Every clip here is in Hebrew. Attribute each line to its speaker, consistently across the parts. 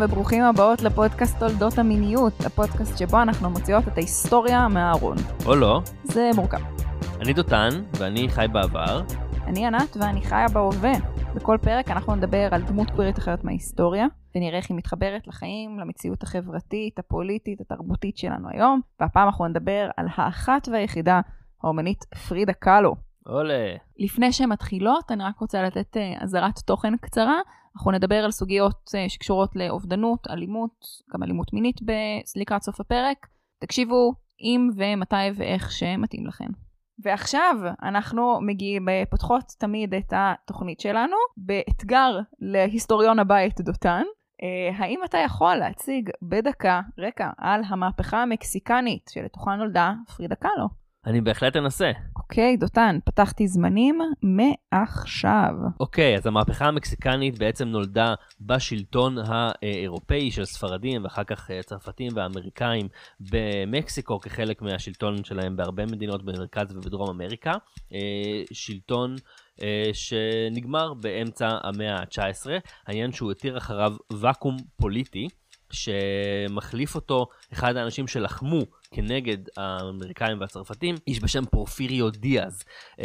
Speaker 1: וברוכים הבאות לפודקאסט תולדות המיניות, הפודקאסט שבו אנחנו מוציאות את ההיסטוריה מהארון.
Speaker 2: או לא.
Speaker 1: זה מורכב.
Speaker 2: אני דותן, ואני חי בעבר.
Speaker 1: אני ענת, ואני חיה בהווה. בכל פרק אנחנו נדבר על דמות קווירית אחרת מההיסטוריה, ונראה איך היא מתחברת לחיים, למציאות החברתית, הפוליטית, התרבותית שלנו היום, והפעם אנחנו נדבר על האחת והיחידה, האומנית פרידה קאלו.
Speaker 2: עולה.
Speaker 1: לפני שהן מתחילות, אני רק רוצה לתת uh, אזהרת תוכן קצרה. אנחנו נדבר על סוגיות uh, שקשורות לאובדנות, אלימות, גם אלימות מינית לקראת סוף הפרק. תקשיבו אם ומתי ואיך שמתאים לכם. ועכשיו אנחנו מגיעים, פותחות תמיד את התוכנית שלנו באתגר להיסטוריון הבית דותן. Uh, האם אתה יכול להציג בדקה רקע על המהפכה המקסיקנית שלתוכה נולדה פרידה קאלו?
Speaker 2: אני בהחלט אנסה.
Speaker 1: אוקיי, דותן, פתחתי זמנים מעכשיו.
Speaker 2: אוקיי, אז המהפכה המקסיקנית בעצם נולדה בשלטון האירופאי של ספרדים, ואחר כך אה, צרפתים ואמריקאים במקסיקו, כחלק מהשלטון שלהם בהרבה מדינות במרכז ובדרום אמריקה. אה, שלטון אה, שנגמר באמצע המאה ה-19, העניין שהוא התיר אחריו ואקום פוליטי. שמחליף אותו אחד האנשים שלחמו כנגד האמריקאים והצרפתים, איש בשם פורפיריו דיאז. אמ,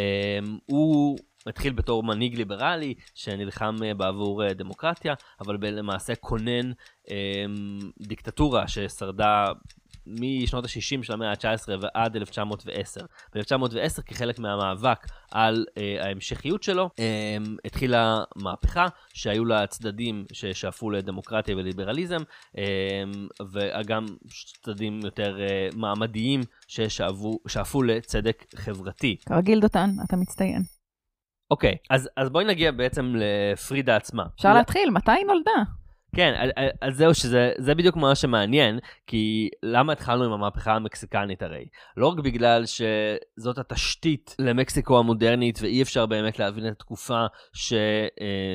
Speaker 2: הוא התחיל בתור מנהיג ליברלי שנלחם אה, בעבור אה, דמוקרטיה, אבל למעשה כונן אמ, דיקטטורה ששרדה משנות ה-60 של המאה ה-19 ועד 1910. ב-1910, כחלק מהמאבק על uh, ההמשכיות שלו, um, התחילה מהפכה שהיו לה צדדים ששאפו לדמוקרטיה וליברליזם, um, וגם צדדים יותר uh, מעמדיים ששאפו לצדק חברתי.
Speaker 1: כרגיל דותן, אתה מצטיין.
Speaker 2: אוקיי, okay, אז, אז בואי נגיע בעצם לפרידה עצמה.
Speaker 1: אפשר להתחיל, מתי היא נולדה?
Speaker 2: כן, אז זהו שזה בדיוק מה שמעניין, כי למה התחלנו עם המהפכה המקסיקנית הרי? לא רק בגלל שזאת התשתית למקסיקו המודרנית ואי אפשר באמת להבין את התקופה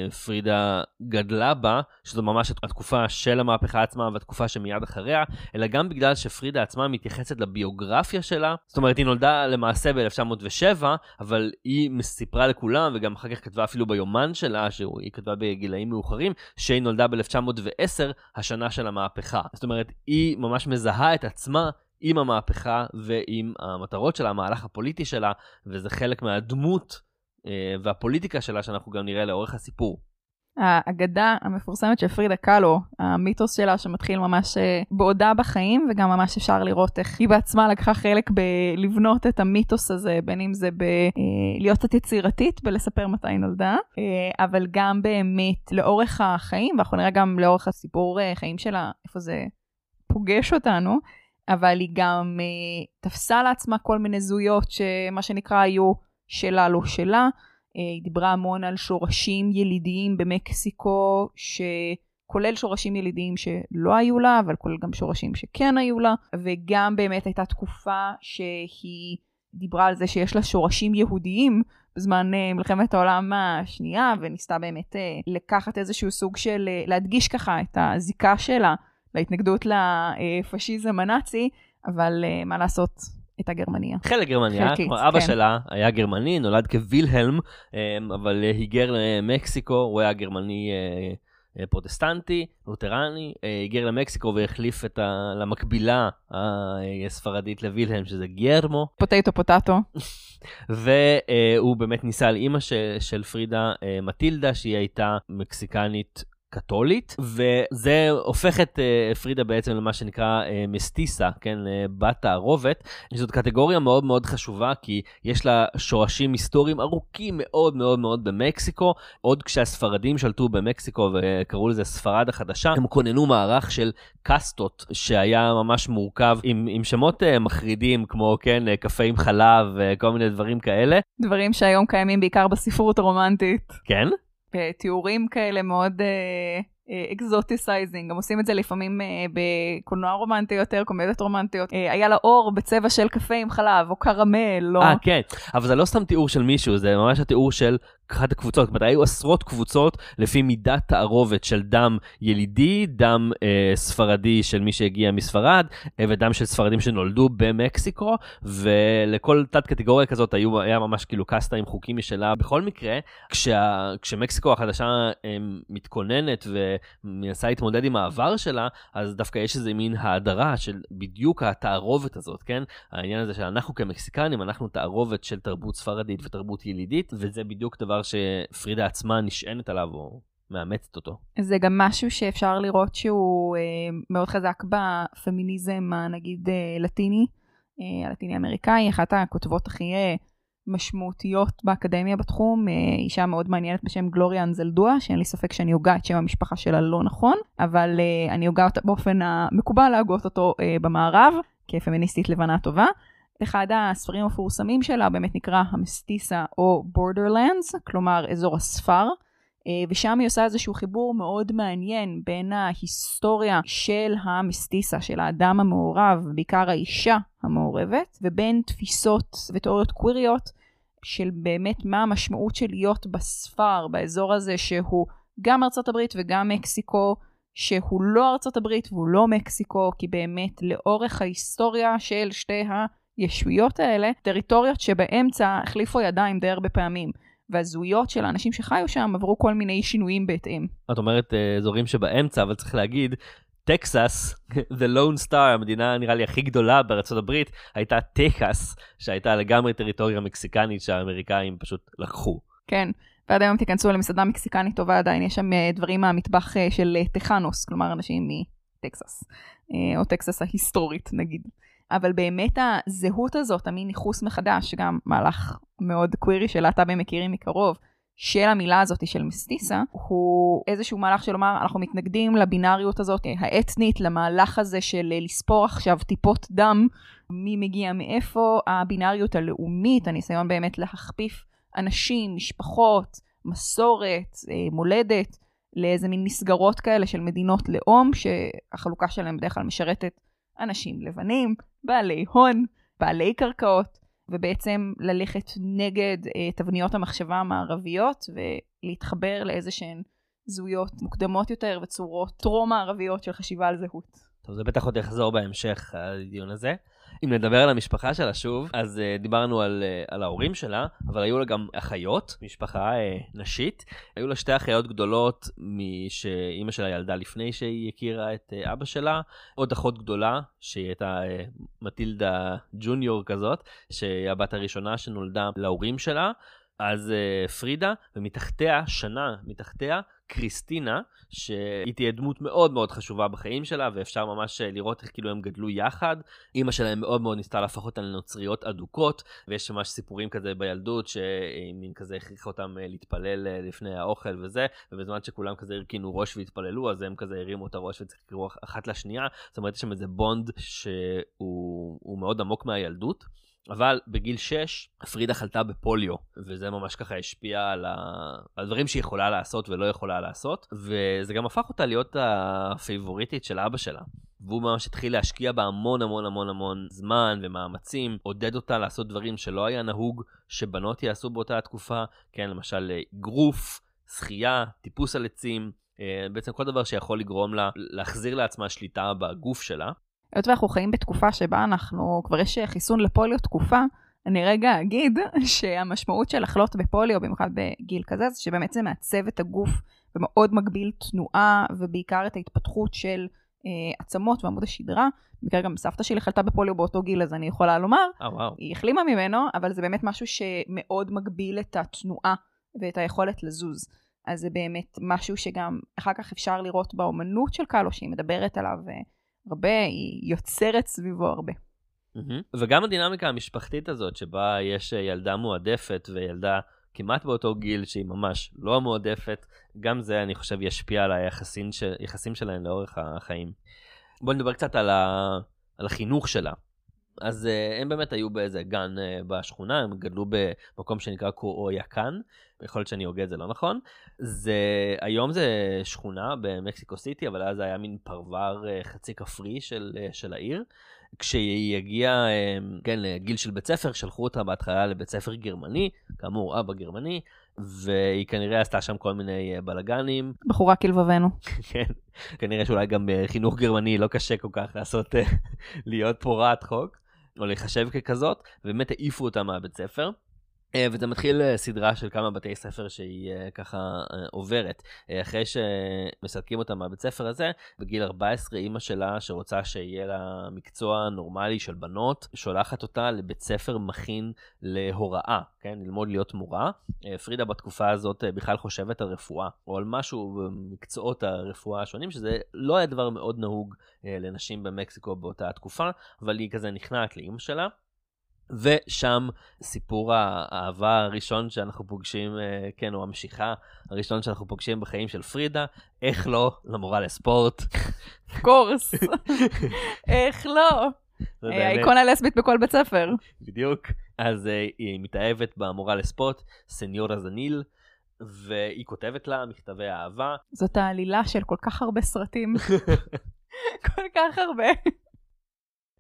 Speaker 2: שפרידה גדלה בה, שזו ממש התקופה של המהפכה עצמה והתקופה שמיד אחריה, אלא גם בגלל שפרידה עצמה מתייחסת לביוגרפיה שלה. זאת אומרת, היא נולדה למעשה ב-1907, אבל היא סיפרה לכולם, וגם אחר כך כתבה אפילו ביומן שלה, שהיא כתבה בגילאים מאוחרים, שהיא נולדה ב-1907. 1910, השנה של המהפכה. זאת אומרת, היא ממש מזהה את עצמה עם המהפכה ועם המטרות שלה, המהלך הפוליטי שלה, וזה חלק מהדמות אה, והפוליטיקה שלה שאנחנו גם נראה לאורך הסיפור.
Speaker 1: האגדה המפורסמת של פרידה קאלו, המיתוס שלה שמתחיל ממש אה, בעודה בחיים, וגם ממש אפשר לראות איך היא בעצמה לקחה חלק בלבנות את המיתוס הזה, בין אם זה בלהיות אה, קצת יצירתית, בלספר מתי נולדה, אה, אבל גם באמת לאורך החיים, ואנחנו נראה גם לאורך הסיפור חיים שלה, איפה זה פוגש אותנו, אבל היא גם תפסה לעצמה כל מיני זהויות שמה שנקרא היו שלה לא שלה. אה, היא דיברה המון על שורשים ילידיים במקסיקו, שכולל שורשים ילידיים שלא היו לה, אבל כולל גם שורשים שכן היו לה, וגם באמת הייתה תקופה שהיא דיברה על זה שיש לה שורשים יהודיים בזמן uh, מלחמת העולם השנייה, וניסתה באמת uh, לקחת איזשהו סוג של, להדגיש ככה את הזיקה שלה להתנגדות לפשיזם הנאצי, אבל מה לעשות, הייתה גרמניה.
Speaker 2: חלק גרמניה, כלומר אבא כן. שלה היה גרמני, נולד כווילהלם, אמ, אבל היגר למקסיקו, הוא היה גרמני אה, אה, פרוטסטנטי, לותרני, אה, היגר למקסיקו והחליף את ה... למקבילה הספרדית לווילהלם, שזה גרמו.
Speaker 1: פוטטו פוטטו.
Speaker 2: והוא באמת ניסה על אימא של פרידה מטילדה, שהיא הייתה מקסיקנית קתולית, וזה הופך את uh, פרידה בעצם למה שנקרא uh, מסטיסה, כן, uh, בת תערובת. זאת קטגוריה מאוד מאוד חשובה, כי יש לה שורשים היסטוריים ארוכים מאוד מאוד מאוד במקסיקו. עוד כשהספרדים שלטו במקסיקו וקראו לזה ספרד החדשה, הם כוננו מערך של קאסטות שהיה ממש מורכב עם, עם שמות uh, מחרידים, כמו, כן, uh, קפה עם חלב וכל מיני דברים כאלה.
Speaker 1: דברים שהיום קיימים בעיקר בספרות הרומנטית.
Speaker 2: כן?
Speaker 1: תיאורים כאלה מאוד exoticizing, uh, גם עושים את זה לפעמים uh, בקולנוע רומנטי יותר, קומדיות רומנטיות. Uh, היה לה אור בצבע של קפה עם חלב, או קרמל, או...
Speaker 2: אה, כן, אבל זה לא סתם תיאור של מישהו, זה ממש התיאור של אחת הקבוצות, זאת אומרת, היו עשרות קבוצות לפי מידת תערובת של דם ילידי, דם אה, ספרדי של מי שהגיע מספרד, אה, ודם של ספרדים שנולדו במקסיקו, ולכל תת קטגוריה כזאת היו, היה ממש כאילו קאסטה עם חוקים משלה. בכל מקרה, כשה, כשמקסיקו החדשה אה, מתכוננת ומנסה להתמודד עם העבר שלה, אז דווקא יש איזה מין האדרה של בדיוק התערובת הזאת, כן? העניין הזה שאנחנו כמקסיקנים, אנחנו תערובת של תרבות ספרדית ותרבות ילידית, וזה בדיוק דבר שפרידה עצמה נשענת עליו או מאמצת אותו.
Speaker 1: זה גם משהו שאפשר לראות שהוא אה, מאוד חזק בפמיניזם הנגיד אה, לטיני, אה, הלטיני אמריקאי, אחת הכותבות הכי אה, משמעותיות באקדמיה בתחום, אה, אישה מאוד מעניינת בשם גלוריה אנזלדואה, שאין לי ספק שאני הוגה את שם המשפחה שלה לא נכון, אבל אה, אני הוגה אותה באופן המקובל להגות אותו אה, במערב, כפמיניסטית לבנה טובה. אחד הספרים המפורסמים שלה באמת נקרא המסטיסה או Borderlands, כלומר אזור הספר, ושם היא עושה איזשהו חיבור מאוד מעניין בין ההיסטוריה של המסטיסה, של האדם המעורב, בעיקר האישה המעורבת, ובין תפיסות ותיאוריות קוויריות של באמת מה המשמעות של להיות בספר, באזור הזה שהוא גם ארצות הברית וגם מקסיקו, שהוא לא ארצות הברית והוא לא מקסיקו, כי באמת לאורך ההיסטוריה של שתי הישויות האלה, טריטוריות שבאמצע החליפו ידיים די הרבה פעמים. והזהויות של האנשים שחיו שם עברו כל מיני שינויים בהתאם.
Speaker 2: את אומרת אה, אזורים שבאמצע, אבל צריך להגיד, טקסס, The Lone Star, המדינה נראה לי הכי גדולה בארצות הברית, הייתה טקס, שהייתה לגמרי טריטוריה מקסיקנית שהאמריקאים פשוט לקחו.
Speaker 1: כן, ועד היום תיכנסו למסעדה מקסיקנית טובה עדיין, יש שם אה, דברים מהמטבח אה, של טחנוס, כלומר אנשים מטקסס, או טקסס ההיסטורית נגיד. אבל באמת הזהות הזאת, המין ניכוס מחדש, גם מהלך מאוד קווירי שלהט"בים מכירים מקרוב, של המילה הזאת של מסטיסה, הוא איזשהו מהלך של לומר, אנחנו מתנגדים לבינאריות הזאת האתנית, למהלך הזה של לספור עכשיו טיפות דם, מי מגיע מאיפה, הבינאריות הלאומית, הניסיון באמת להכפיף אנשים, משפחות, מסורת, אה, מולדת, לאיזה מין מסגרות כאלה של מדינות לאום, שהחלוקה שלהם בדרך כלל משרתת אנשים לבנים, בעלי הון, בעלי קרקעות, ובעצם ללכת נגד אה, תבניות המחשבה המערביות ולהתחבר לאיזה שהן זהויות מוקדמות יותר וצורות טרום-מערביות של חשיבה על זהות.
Speaker 2: טוב, זה בטח עוד יחזור בהמשך, הדיון הזה. אם נדבר על המשפחה שלה שוב, אז uh, דיברנו על, uh, על ההורים שלה, אבל היו לה גם אחיות, משפחה uh, נשית. היו לה שתי אחיות גדולות שאימא שלה ילדה לפני שהיא הכירה את uh, אבא שלה, עוד אחות גדולה, שהיא הייתה uh, מטילדה ג'וניור כזאת, שהיא הבת הראשונה שנולדה להורים שלה. אז uh, פרידה, ומתחתיה, שנה מתחתיה, קריסטינה, שהיא תהיה דמות מאוד מאוד חשובה בחיים שלה, ואפשר ממש אה, לראות איך כאילו הם גדלו יחד. אימא שלהם מאוד מאוד ניסתה להפוך אותן לנוצריות אדוקות, ויש ממש סיפורים כזה בילדות, שהיא מין כזה הכריחה אותם אה, להתפלל לפני האוכל וזה, ובזמן שכולם כזה הרכינו ראש והתפללו, אז הם כזה הרימו את הראש וצחקו אחת לשנייה. זאת אומרת, יש שם איזה בונד שהוא מאוד עמוק מהילדות. אבל בגיל 6 פרידה חלתה בפוליו, וזה ממש ככה השפיע על, ה... על דברים שהיא יכולה לעשות ולא יכולה לעשות, וזה גם הפך אותה להיות הפייבוריטית של אבא שלה. והוא ממש התחיל להשקיע בה המון המון המון המון זמן ומאמצים, עודד אותה לעשות דברים שלא היה נהוג שבנות יעשו באותה התקופה, כן, למשל אגרוף, שחייה, טיפוס על עצים, אה, בעצם כל דבר שיכול לגרום לה להחזיר לעצמה שליטה בגוף שלה.
Speaker 1: היות ואנחנו חיים בתקופה שבה אנחנו, כבר יש חיסון לפוליו תקופה, אני רגע אגיד שהמשמעות של לחלות בפוליו, במיוחד בגיל כזה, זה שבאמת זה מעצב את הגוף ומאוד מגביל תנועה, ובעיקר את ההתפתחות של אה, עצמות ועמוד השדרה. במקרה גם סבתא שלי חלתה בפוליו באותו גיל, אז אני יכולה לומר,
Speaker 2: oh, wow.
Speaker 1: היא החלימה ממנו, אבל זה באמת משהו שמאוד מגביל את התנועה ואת היכולת לזוז. אז זה באמת משהו שגם אחר כך אפשר לראות באומנות של קאלו, שהיא מדברת עליו. אה, הרבה, היא יוצרת סביבו הרבה.
Speaker 2: Mm-hmm. וגם הדינמיקה המשפחתית הזאת, שבה יש אה, ילדה מועדפת וילדה כמעט באותו גיל שהיא ממש לא המועדפת, גם זה אני חושב ישפיע על היחסים של, שלהם לאורך החיים. בואו נדבר קצת על, ה, על החינוך שלה. אז uh, הם באמת היו באיזה גן uh, בשכונה, הם גדלו במקום שנקרא קו-או-יקן, יכול להיות שאני הוגה את זה לא נכון. זה, היום זה שכונה במקסיקו סיטי, אבל אז היה מין פרבר uh, חצי כפרי של, uh, של העיר. כשהיא הגיעה, כן, לגיל של בית ספר, שלחו אותה בהתחלה לבית ספר גרמני, כאמור, אבא גרמני, והיא כנראה עשתה שם כל מיני בלאגנים.
Speaker 1: בחורה כלבבנו.
Speaker 2: כן, כנראה שאולי גם בחינוך גרמני לא קשה כל כך לעשות, להיות פורעת חוק, או להיחשב ככזאת, ובאמת העיפו אותה מהבית ספר. אה, וזה מתחיל אה, סדרה של כמה בתי ספר שהיא אה, ככה עוברת. אחרי שמסלקים אותה מהבית ספר הזה, בגיל 14 אימא שלה, שרוצה שיהיה לה מקצוע נורמלי של בנות, שולחת אותה לבית ספר מכין להוראה, כן? ללמוד להיות מורה. פרידה בתקופה הזאת בכלל חושבת על רפואה, או על משהו במקצועות הרפואה השונים, שזה לא היה דבר מאוד נהוג לנשים במקסיקו באותה תקופה, אבל היא כזה נכנעת לאימא שלה. ושם סיפור האהבה הראשון שאנחנו פוגשים, אה, כן, או המשיכה הראשון שאנחנו פוגשים בחיים של פרידה, איך לא, למורה לספורט.
Speaker 1: קורס. איך לא? אה, האיקונה לסבית בכל בית ספר.
Speaker 2: בדיוק. אז אה, היא מתאהבת במורה לספורט, סניורה זניל, והיא כותבת לה מכתבי אהבה.
Speaker 1: זאת העלילה של כל כך הרבה סרטים. כל כך הרבה.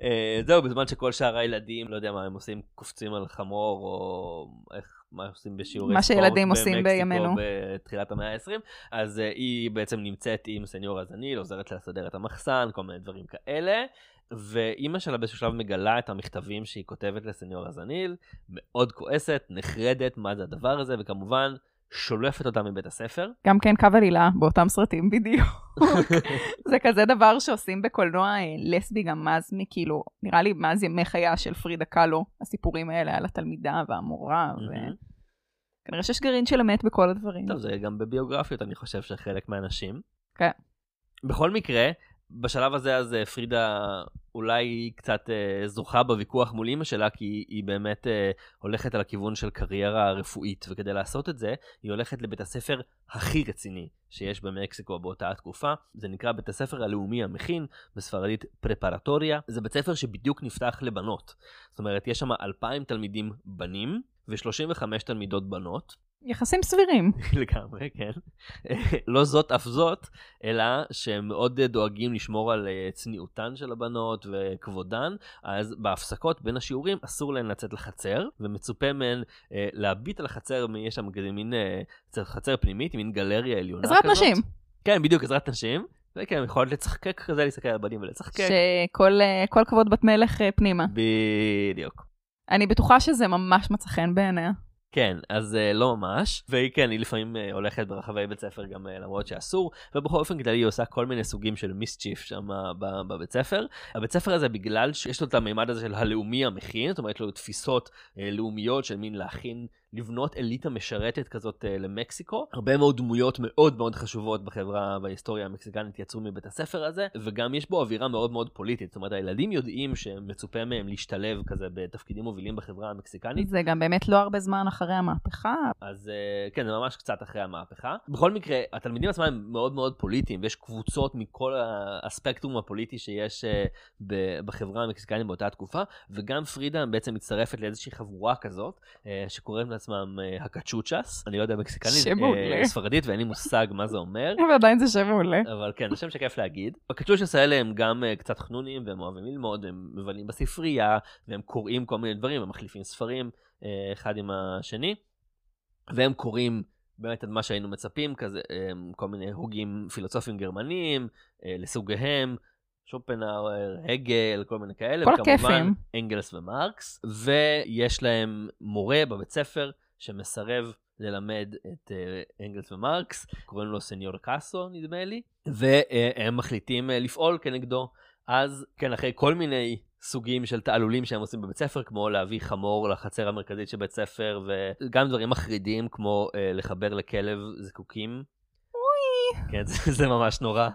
Speaker 2: Uh, זהו, בזמן שכל שאר הילדים, לא יודע מה הם עושים, קופצים על חמור, או איך, מה עושים בשיעורי
Speaker 1: ספורט. מה שילדים עושים בימינו.
Speaker 2: בתחילת המאה ה-20, אז uh, היא בעצם נמצאת עם סניור הזניל, עוזרת לסדר את המחסן, כל מיני דברים כאלה. ואימא שלה באיזשהו שלב מגלה את המכתבים שהיא כותבת לסניור הזניל, מאוד כועסת, נחרדת, מה זה הדבר הזה, וכמובן שולפת אותה מבית הספר.
Speaker 1: גם כן קו עלילה באותם סרטים בדיוק. זה כזה דבר שעושים בקולנוע אה, לסבי גם מאז מכאילו, נראה לי מאז ימי חייה של פרידה קאלו, הסיפורים האלה על התלמידה והמורה, וכנראה שיש גרעין של אמת בכל הדברים.
Speaker 2: טוב, זה גם בביוגרפיות, אני חושב שחלק מהאנשים.
Speaker 1: כן.
Speaker 2: בכל מקרה, בשלב הזה אז אה, פרידה אולי קצת אה, זוכה בוויכוח מול אימא שלה, כי היא, באמת אה, הולכת על הכיוון של קריירה רפואית, וכדי לעשות את זה, היא הולכת לבית הספר הכי רציני שיש במקסיקו באותה התקופה. זה נקרא בית הספר הלאומי המכין, בספרדית פרפרטוריה. זה בית ספר שבדיוק נפתח לבנות. זאת אומרת, יש שם 2,000 תלמידים בנים ו-35 תלמידות בנות.
Speaker 1: יחסים סבירים.
Speaker 2: לגמרי, כן. לא זאת אף זאת, אלא שהם מאוד דואגים לשמור על אה, צניעותן של הבנות וכבודן, אז בהפסקות בין השיעורים אסור להן לצאת לחצר, ומצופה מהן אה, להביט על החצר, יש שם כזה מין אה, חצר פנימית, מין גלריה עליונה
Speaker 1: עזרת כזאת. עזרת נשים.
Speaker 2: כן, בדיוק, עזרת נשים. וכן, יכולת לצחקק כזה, להסתכל על הבנים ולצחקק.
Speaker 1: שכל כבוד בת מלך פנימה.
Speaker 2: בדיוק.
Speaker 1: אני בטוחה שזה ממש מצא חן בעיניה.
Speaker 2: כן, אז uh, לא ממש, והיא כן, היא לפעמים uh, הולכת ברחבי בית ספר גם uh, למרות שאסור, ובכל אופן כללי היא עושה כל מיני סוגים של מיסצ'יף שם בבית ספר. הבית ספר הזה בגלל שיש לו את המימד הזה של הלאומי המכין, זאת אומרת יש לו תפיסות uh, לאומיות של מין להכין לבנות אליטה משרתת כזאת uh, למקסיקו. הרבה מאוד דמויות מאוד מאוד חשובות בחברה, בהיסטוריה המקסיקנית יצאו מבית הספר הזה, וגם יש בו אווירה מאוד מאוד פוליטית. זאת אומרת, הילדים יודעים שמצופה מהם להשתלב כזה בתפקידים מובילים בחברה המקסיקנית.
Speaker 1: זה גם באמת לא הרבה זמן אחרי המהפכה.
Speaker 2: אז uh, כן, זה ממש קצת אחרי המהפכה. בכל מקרה, התלמידים עצמם הם מאוד מאוד פוליטיים, ויש קבוצות מכל הספקטרום הפוליטי שיש uh, בחברה המקסיקנית באותה תקופה, וגם פרידה בעצם מצטרפת לאיזושהי חבורה כזאת, שקוראים לה לעצמם uh, הקצ'וצ'ס, אני לא יודע מקסיקנית, uh, ספרדית ואין לי מושג מה זה אומר.
Speaker 1: אבל עדיין זה שם מעולה.
Speaker 2: אבל כן, זה שם שכיף להגיד. הקצ'וצ'ס האלה הם גם uh, קצת חנונים והם אוהבים ללמוד, הם מבלים בספרייה והם קוראים כל מיני דברים, הם מחליפים ספרים אחד עם השני, והם קוראים באמת עד מה שהיינו מצפים, כזה כל מיני הוגים פילוסופיים גרמניים לסוגיהם. שופנאוור, הגל, כל מיני כאלה.
Speaker 1: כל הכיפים.
Speaker 2: אנגלס ומרקס, ויש להם מורה בבית ספר שמסרב ללמד את uh, אנגלס ומרקס, קוראים לו סניור קאסו נדמה לי, והם מחליטים uh, לפעול כנגדו. אז כן, אחרי כל מיני סוגים של תעלולים שהם עושים בבית ספר, כמו להביא חמור לחצר המרכזית של בית ספר, וגם דברים מחרידים כמו uh, לחבר לכלב זקוקים.
Speaker 1: אוי.
Speaker 2: כן, זה, זה ממש נורא.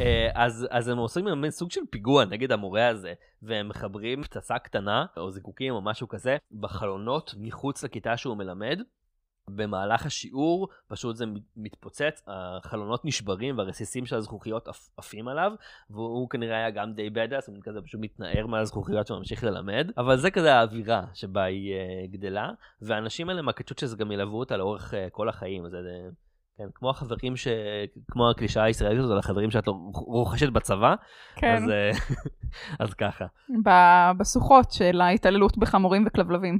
Speaker 2: אה, אז, אז הם עושים מין סוג של פיגוע נגד המורה הזה, והם מחברים פצצה קטנה, או זיקוקים או משהו כזה, בחלונות מחוץ לכיתה שהוא מלמד. במהלך השיעור פשוט זה מתפוצץ, החלונות נשברים והרסיסים של הזכוכיות עפים עליו, והוא כנראה היה גם די בדאס, הוא כזה פשוט מתנער מהזכוכיות וממשיך ללמד, אבל זה כזה האווירה שבה היא uh, גדלה, והאנשים האלה מהקצ'ות שזה גם ילוו אותה לאורך uh, כל החיים, זה כן, כמו החברים ש... כמו הקלישאה הישראלית הזאת, החברים שאת רוכשת בצבא,
Speaker 1: כן.
Speaker 2: אז, אה, אז ככה.
Speaker 1: ב- בסוחות של ההתעללות בחמורים וכלבלבים.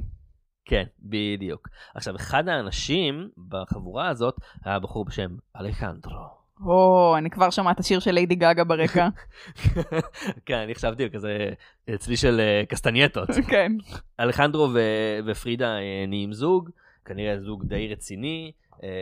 Speaker 2: כן, בדיוק. עכשיו, אחד האנשים בחבורה הזאת היה בחור בשם אלחנדרו.
Speaker 1: או, אני כבר שומעת את השיר של ליידי גאגה ברקע.
Speaker 2: כן, אני חשבתי כזה צליל של אה, קסטנייטות.
Speaker 1: כן.
Speaker 2: אלחנדרו ו- ופרידה אה, נהיים זוג, כנראה זוג די רציני,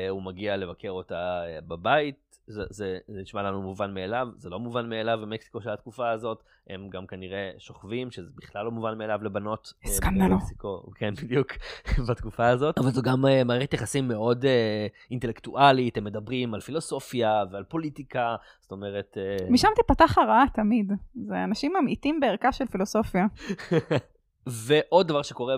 Speaker 2: הוא מגיע לבקר אותה אה, בבית, זה, זה, זה נשמע לנו מובן מאליו, זה לא מובן מאליו במקסיקו של התקופה הזאת, הם גם כנראה שוכבים, שזה בכלל לא מובן מאליו לבנות אה,
Speaker 1: הסכמנו.
Speaker 2: במקסיקו, כן, בדיוק, בתקופה הזאת. אבל זו גם אה, מערכת יחסים מאוד אה, אינטלקטואלית, הם מדברים על פילוסופיה ועל פוליטיקה, זאת אומרת... אה,
Speaker 1: משם תיפתח הרעה תמיד. זה אנשים ממעיטים בערכה של פילוסופיה.
Speaker 2: ועוד דבר שקורה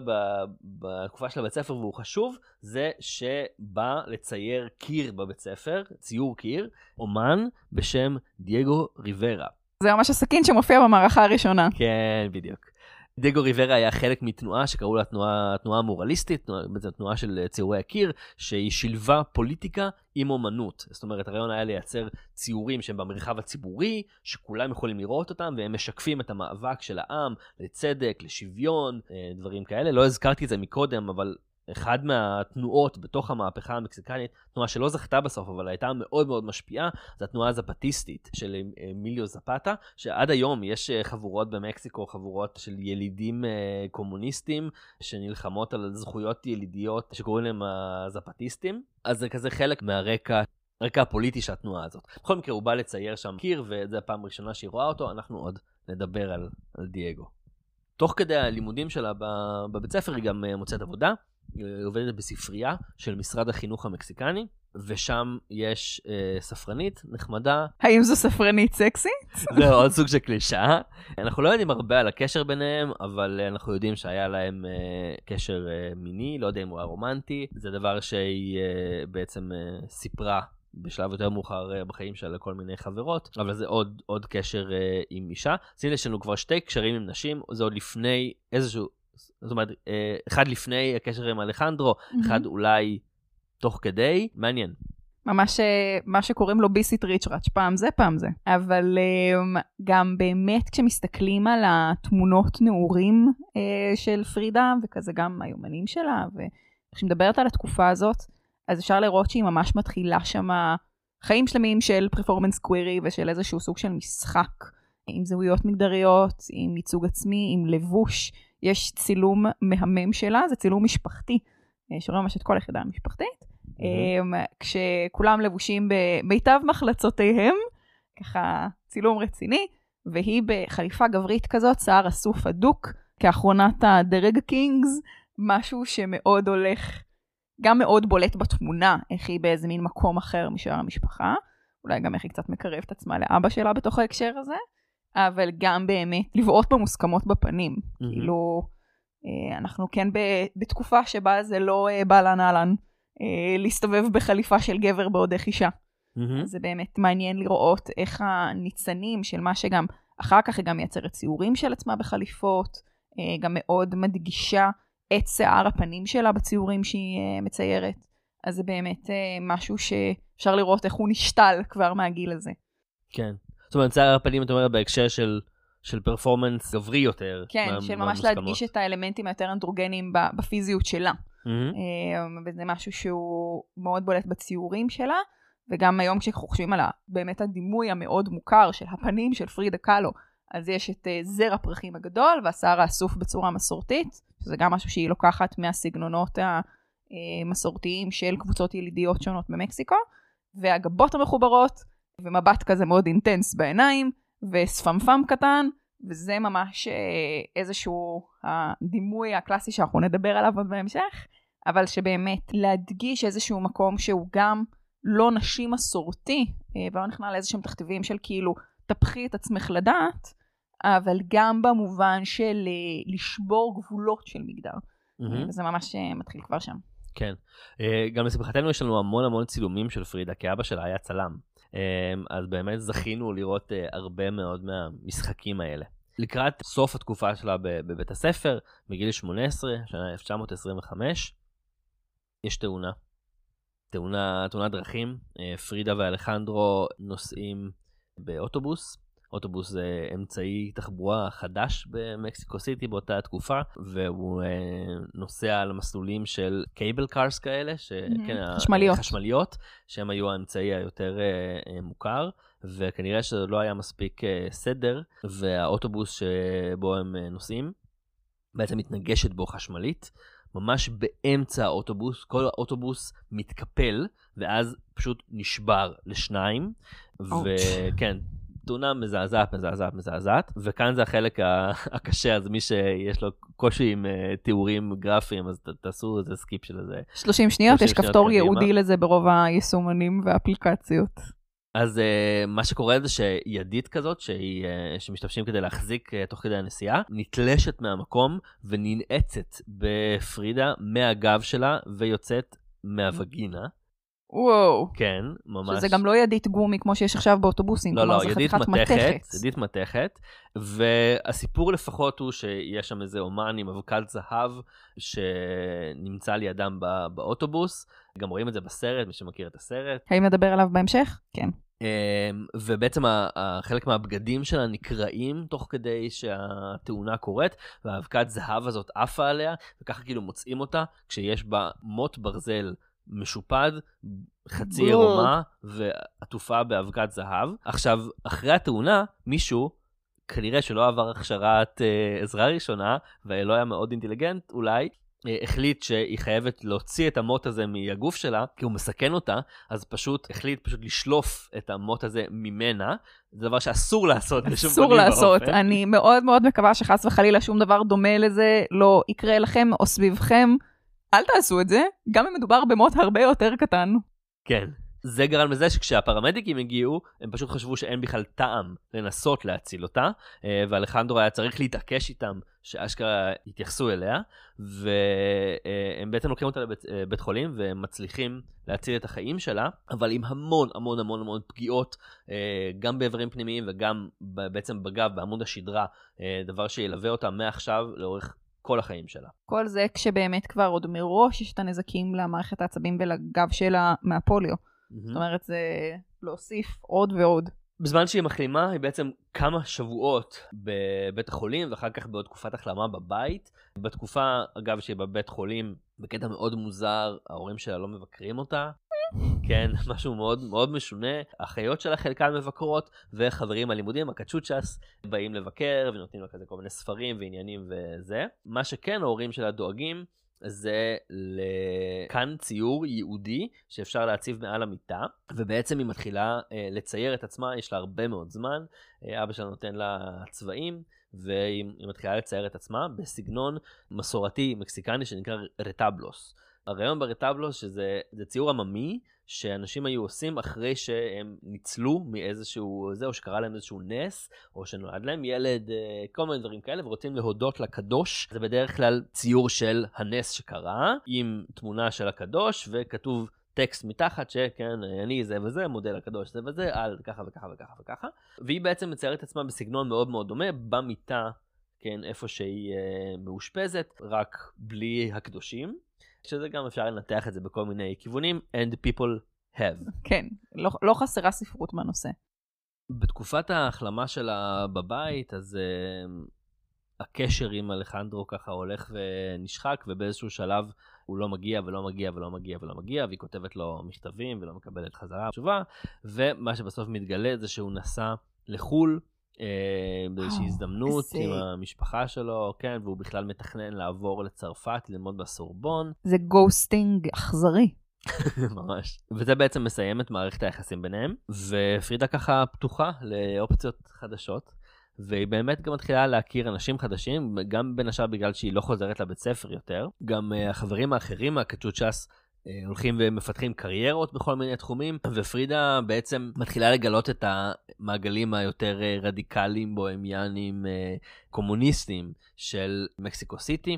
Speaker 2: בתקופה של הבית ספר והוא חשוב, זה שבא לצייר קיר בבית ספר, ציור קיר, אומן בשם דייגו ריברה.
Speaker 1: זה ממש הסכין שמופיע במערכה הראשונה.
Speaker 2: כן, בדיוק. דייגו ריברה היה חלק מתנועה שקראו לה תנועה, תנועה מורליסטית, תנועה, תנועה של ציורי הקיר, שהיא שילבה פוליטיקה עם אומנות. זאת אומרת, הרעיון היה לייצר ציורים שהם במרחב הציבורי, שכולם יכולים לראות אותם, והם משקפים את המאבק של העם לצדק, לשוויון, אה, דברים כאלה. לא הזכרתי את זה מקודם, אבל אחד מהתנועות בתוך המהפכה המקסיקנית, תנועה שלא זכתה בסוף, אבל הייתה מאוד מאוד משפיעה, זה התנועה הזפטיסטית של אמיליו זפתה, שעד היום יש אה, חבורות במקסיקו, חבורות של ילידים אה, קומוניסטים, שנלחמות על זכויות ילידיות שקוראים להם הזפטיסטים. אז זה כזה חלק מהרקע. הרקע הפוליטי של התנועה הזאת. בכל מקרה, הוא בא לצייר שם קיר, וזו הפעם הראשונה שהיא רואה אותו, אנחנו עוד נדבר על, על דייגו. תוך כדי הלימודים שלה בבית ספר היא גם אה, מוצאת עבודה, עובדת בספרייה של משרד החינוך המקסיקני, ושם יש אה, ספרנית נחמדה,
Speaker 1: האם זו ספרנית סקסי?
Speaker 2: זה עוד סוג של קלישאה. אנחנו לא יודעים הרבה על הקשר ביניהם, אבל אה, אנחנו יודעים שהיה להם אה, קשר אה, מיני, לא יודע אם הוא היה רומנטי, זה דבר שהיא אה, בעצם אה, סיפרה. בשלב יותר מאוחר אה, בחיים שלה לכל מיני חברות, אבל זה עוד, עוד קשר אה, עם אישה. אז הנה יש לנו כבר שתי קשרים עם נשים, זה עוד לפני איזשהו, זאת אומרת, אה, אחד לפני הקשר עם אלחנדרו, אחד אולי תוך כדי, מעניין.
Speaker 1: ממש אה, מה שקוראים לו ביסית ריצ'ראץ', פעם זה, פעם זה. אבל אה, גם באמת כשמסתכלים על התמונות נעורים אה, של פרידה, וכזה גם היומנים שלה, וכשהיא מדברת על התקופה הזאת, אז אפשר לראות שהיא ממש מתחילה שם חיים שלמים של פרפורמנס קווירי ושל איזשהו סוג של משחק, עם זהויות מגדריות, עם ייצוג עצמי, עם לבוש. יש צילום מהמם שלה, זה צילום משפחתי, אה, שרואה ממש את כל היחידה המשפחתית. אמ, כשכולם לבושים במיטב מחלצותיהם, ככה צילום רציני, והיא בחליפה גברית כזאת, שיער אסוף אדוק, כאחרונת הדרג קינגס, משהו שמאוד הולך, גם מאוד בולט בתמונה, איך היא באיזה מין מקום אחר משאר המשפחה, אולי גם איך היא קצת מקרבת עצמה לאבא שלה בתוך ההקשר הזה, אבל גם באמת לבעוט במוסכמות בפנים,
Speaker 2: מהמם.
Speaker 1: כאילו, אה, אנחנו כן בתקופה שבה זה לא אה, באהלן אהלן. אה, להסתובב בחליפה של גבר בעוד איך אישה. אז זה באמת מעניין לראות איך הניצנים של מה שגם, אחר כך היא גם מייצרת ציורים של עצמה בחליפות, אה, גם מאוד מדגישה את שיער הפנים שלה בציורים שהיא מציירת. אז זה באמת משהו שאפשר לראות איך הוא נשתל כבר מהגיל הזה.
Speaker 2: כן. זאת אומרת, שיער הפנים, אתה אומר, בהקשר של, של פרפורמנס גברי יותר.
Speaker 1: כן,
Speaker 2: מה-
Speaker 1: של ממש
Speaker 2: מהמוסכמות.
Speaker 1: להדגיש את האלמנטים היותר אנדרוגניים בפיזיות שלה. אה, וזה משהו שהוא מאוד בולט בציורים שלה, וגם היום כשאנחנו חושבים על באמת הדימוי המאוד מוכר של הפנים של פרידה קאלו, אז יש את אה, זר הפרחים הגדול והשיער האסוף בצורה מסורתית, שזה גם משהו שהיא לוקחת מהסגנונות המסורתיים של קבוצות ילידיות שונות במקסיקו, והגבות המחוברות, ומבט כזה מאוד אינטנס בעיניים, ושפמפם קטן, וזה ממש אה, איזשהו הדימוי הקלאסי שאנחנו נדבר עליו עוד בהמשך, אבל שבאמת להדגיש איזשהו מקום שהוא גם לא נשי מסורתי, אה, ולא נכנע לאיזשהם תכתיבים של כאילו תפחי את עצמך לדעת, אבל גם במובן של אה, לשבור גבולות של מגדר.
Speaker 2: מהמם.
Speaker 1: וזה ממש מתחיל כבר שם.
Speaker 2: כן. גם לשמחתנו יש לנו המון המון צילומים של פרידה, כי אבא שלה היה צלם. אה, אז באמת זכינו לראות אה, הרבה מאוד מהמשחקים האלה. לקראת סוף התקופה שלה בבית הספר, בגיל 18, שנה 1925, יש תאונה. תאונה, תאונת דרכים, אה, פרידה ואלחנדרו נוסעים באוטובוס. אוטובוס זה אמצעי תחבורה חדש במקסיקו סיטי באותה תקופה, והוא אה, נוסע על מסלולים של קייבל קארס כאלה, ש...
Speaker 1: Mhm.
Speaker 2: כן, ה-
Speaker 1: חשמליות.
Speaker 2: חשמליות, שהם היו האמצעי היותר אה, אה, מוכר, וכנראה שלא היה מספיק אה, סדר, והאוטובוס שבו הם אה, נוסעים, בעצם מתנגשת בו חשמלית. ממש באמצע האוטובוס, כל האוטובוס מתקפל, ואז פשוט נשבר לשניים.
Speaker 1: אאוץ'.
Speaker 2: וכן, תאונה מזעזעת, מזעזעת, מזעזעת, וכאן זה החלק הקשה, אז מי שיש לו קושי עם אה, תיאורים גרפיים, אז תעשו איזה skip של זה.
Speaker 1: 30 שניות,
Speaker 2: 30 שניות
Speaker 1: כפתור
Speaker 2: קדימה.
Speaker 1: ייעודי לזה ברוב היישומונים והאפליקציות.
Speaker 2: אז uh, מה שקורה זה שידית כזאת, שהיא, uh, שמשתמשים כדי להחזיק uh, תוך כדי הנסיעה, נתלשת מהמקום וננעצת בפרידה מהגב שלה ויוצאת מהווגינה.
Speaker 1: וואו.
Speaker 2: כן, ממש.
Speaker 1: שזה גם לא ידית גומי כמו שיש עכשיו באוטובוסים.
Speaker 2: לא, לא, ידית
Speaker 1: חתיכת
Speaker 2: מתכת, ידית מתכת, והסיפור לפחות הוא שיש שם איזה אומן עם אבקת זהב שנמצא לידם בא- באוטובוס, גם רואים את זה בסרט, מי שמכיר את הסרט.
Speaker 1: האם נדבר עליו בהמשך? כן.
Speaker 2: אמ, ובעצם חלק מהבגדים שלה נקרעים תוך כדי שהתאונה קורית, והאבקת זהב הזאת עפה עליה, וככה כאילו מוצאים אותה כשיש בה מוט ברזל משופד, חצי
Speaker 1: גוד.
Speaker 2: עירומה ועטופה באבקת זהב. עכשיו, אחרי התאונה, מישהו, כנראה שלא עבר הכשרת אה, עזרה ראשונה, ולא היה מאוד אינטליגנט אולי, אה, החליט שהיא חייבת להוציא את המוט הזה מהגוף שלה, כי הוא מסכן אותה, אז פשוט החליט פשוט לשלוף את המוט הזה ממנה. זה דבר שאסור לעשות בשום
Speaker 1: אסור
Speaker 2: פנים
Speaker 1: לעשות.
Speaker 2: ואופן.
Speaker 1: אני מאוד מאוד מקווה שחס וחלילה שום דבר דומה לזה לא יקרה לכם או סביבכם. אל תעשו את זה, גם אם מדובר במוט הרבה יותר קטן.
Speaker 2: כן. זה גרם לזה שכשהפרמדיקים הגיעו, הם פשוט חשבו שאין בכלל טעם לנסות להציל אותה, אה, ואלחנדרו היה צריך להתעקש איתם שאשכרה יתייחסו אליה, והם בעצם לוקחים אותה לבית אה, חולים ומצליחים להציל את החיים שלה, אבל עם המון המון המון המון פגיעות, אה, גם באיברים פנימיים וגם בעצם בגב, בעמוד השדרה, דבר שילווה אותה מעכשיו לאורך כל החיים שלה.
Speaker 1: כל זה כשבאמת כבר עוד מראש יש את הנזקים למערכת העצבים ולגב שלה מהפוליו. זאת אומרת, זה להוסיף עוד ועוד.
Speaker 2: בזמן שהיא מחלימה, היא בעצם כמה שבועות בבית החולים, ואחר כך בעוד תקופת החלמה בבית. בתקופה, אגב, שהיא בבית חולים, בקטע מאוד מוזר, ההורים שלה לא מבקרים אותה. כן, משהו מאוד מאוד משונה. האחיות שלה חלקן מבקרות, וחברים מהלימודים, הקצ'וצ'ס, באים לבקר ונותנים לה כזה כל מיני ספרים ועניינים וזה. מה שכן ההורים שלה דואגים, זה לכאן ציור ייעודי שאפשר להציב מעל המיטה, ובעצם היא מתחילה אה, לצייר את עצמה, יש לה הרבה מאוד זמן, אה, אבא שלה נותן לה צבעים, והיא היא מתחילה לצייר את עצמה בסגנון מסורתי מקסיקני שנקרא רטבלוס. הרעיון ברטבלוס שזה זה ציור עממי שאנשים היו עושים אחרי שהם ניצלו מאיזשהו זה, או שקרה להם איזשהו נס, או שנולד להם ילד, אה, כל מיני דברים כאלה, ורוצים להודות לקדוש. זה בדרך כלל ציור של הנס שקרה, עם תמונה של הקדוש, וכתוב טקסט מתחת שכן, אני זה וזה, מודל הקדוש זה וזה, על ככה וככה וככה וככה. והיא בעצם מציירת עצמה בסגנון מאוד מאוד דומה, במיטה, כן, איפה שהיא אה, מאושפזת, רק בלי הקדושים. שזה גם אפשר לנתח את זה בכל מיני כיוונים, and people have.
Speaker 1: כן, לא, לא חסרה ספרות בנושא.
Speaker 2: בתקופת ההחלמה שלה בבית, אז uh, הקשר עם אלחנדרו ככה הולך ונשחק, ובאיזשהו שלב הוא לא מגיע ולא מגיע ולא מגיע ולא מגיע, והיא כותבת לו מכתבים ולא מקבלת חזרה תשובה, ומה שבסוף מתגלה זה שהוא נסע לחו"ל. אה, באיזושהי
Speaker 1: וואו,
Speaker 2: הזדמנות עם המשפחה שלו, כן, והוא בכלל מתכנן לעבור לצרפת, ללמוד בסורבון,
Speaker 1: זה ghosting אכזרי.
Speaker 2: ממש. וזה בעצם מסיים את מערכת היחסים ביניהם, ופרידה ככה פתוחה לאופציות חדשות, והיא באמת גם מתחילה להכיר אנשים חדשים, גם בין השאר בגלל שהיא לא חוזרת לבית ספר יותר. גם uh, החברים האחרים מהקצ'וצ'ס הולכים ומפתחים קריירות בכל מיני תחומים, ופרידה בעצם מתחילה לגלות את המעגלים היותר uh, רדיקליים, בוהמיאנים, uh, קומוניסטיים של מקסיקו סיטי.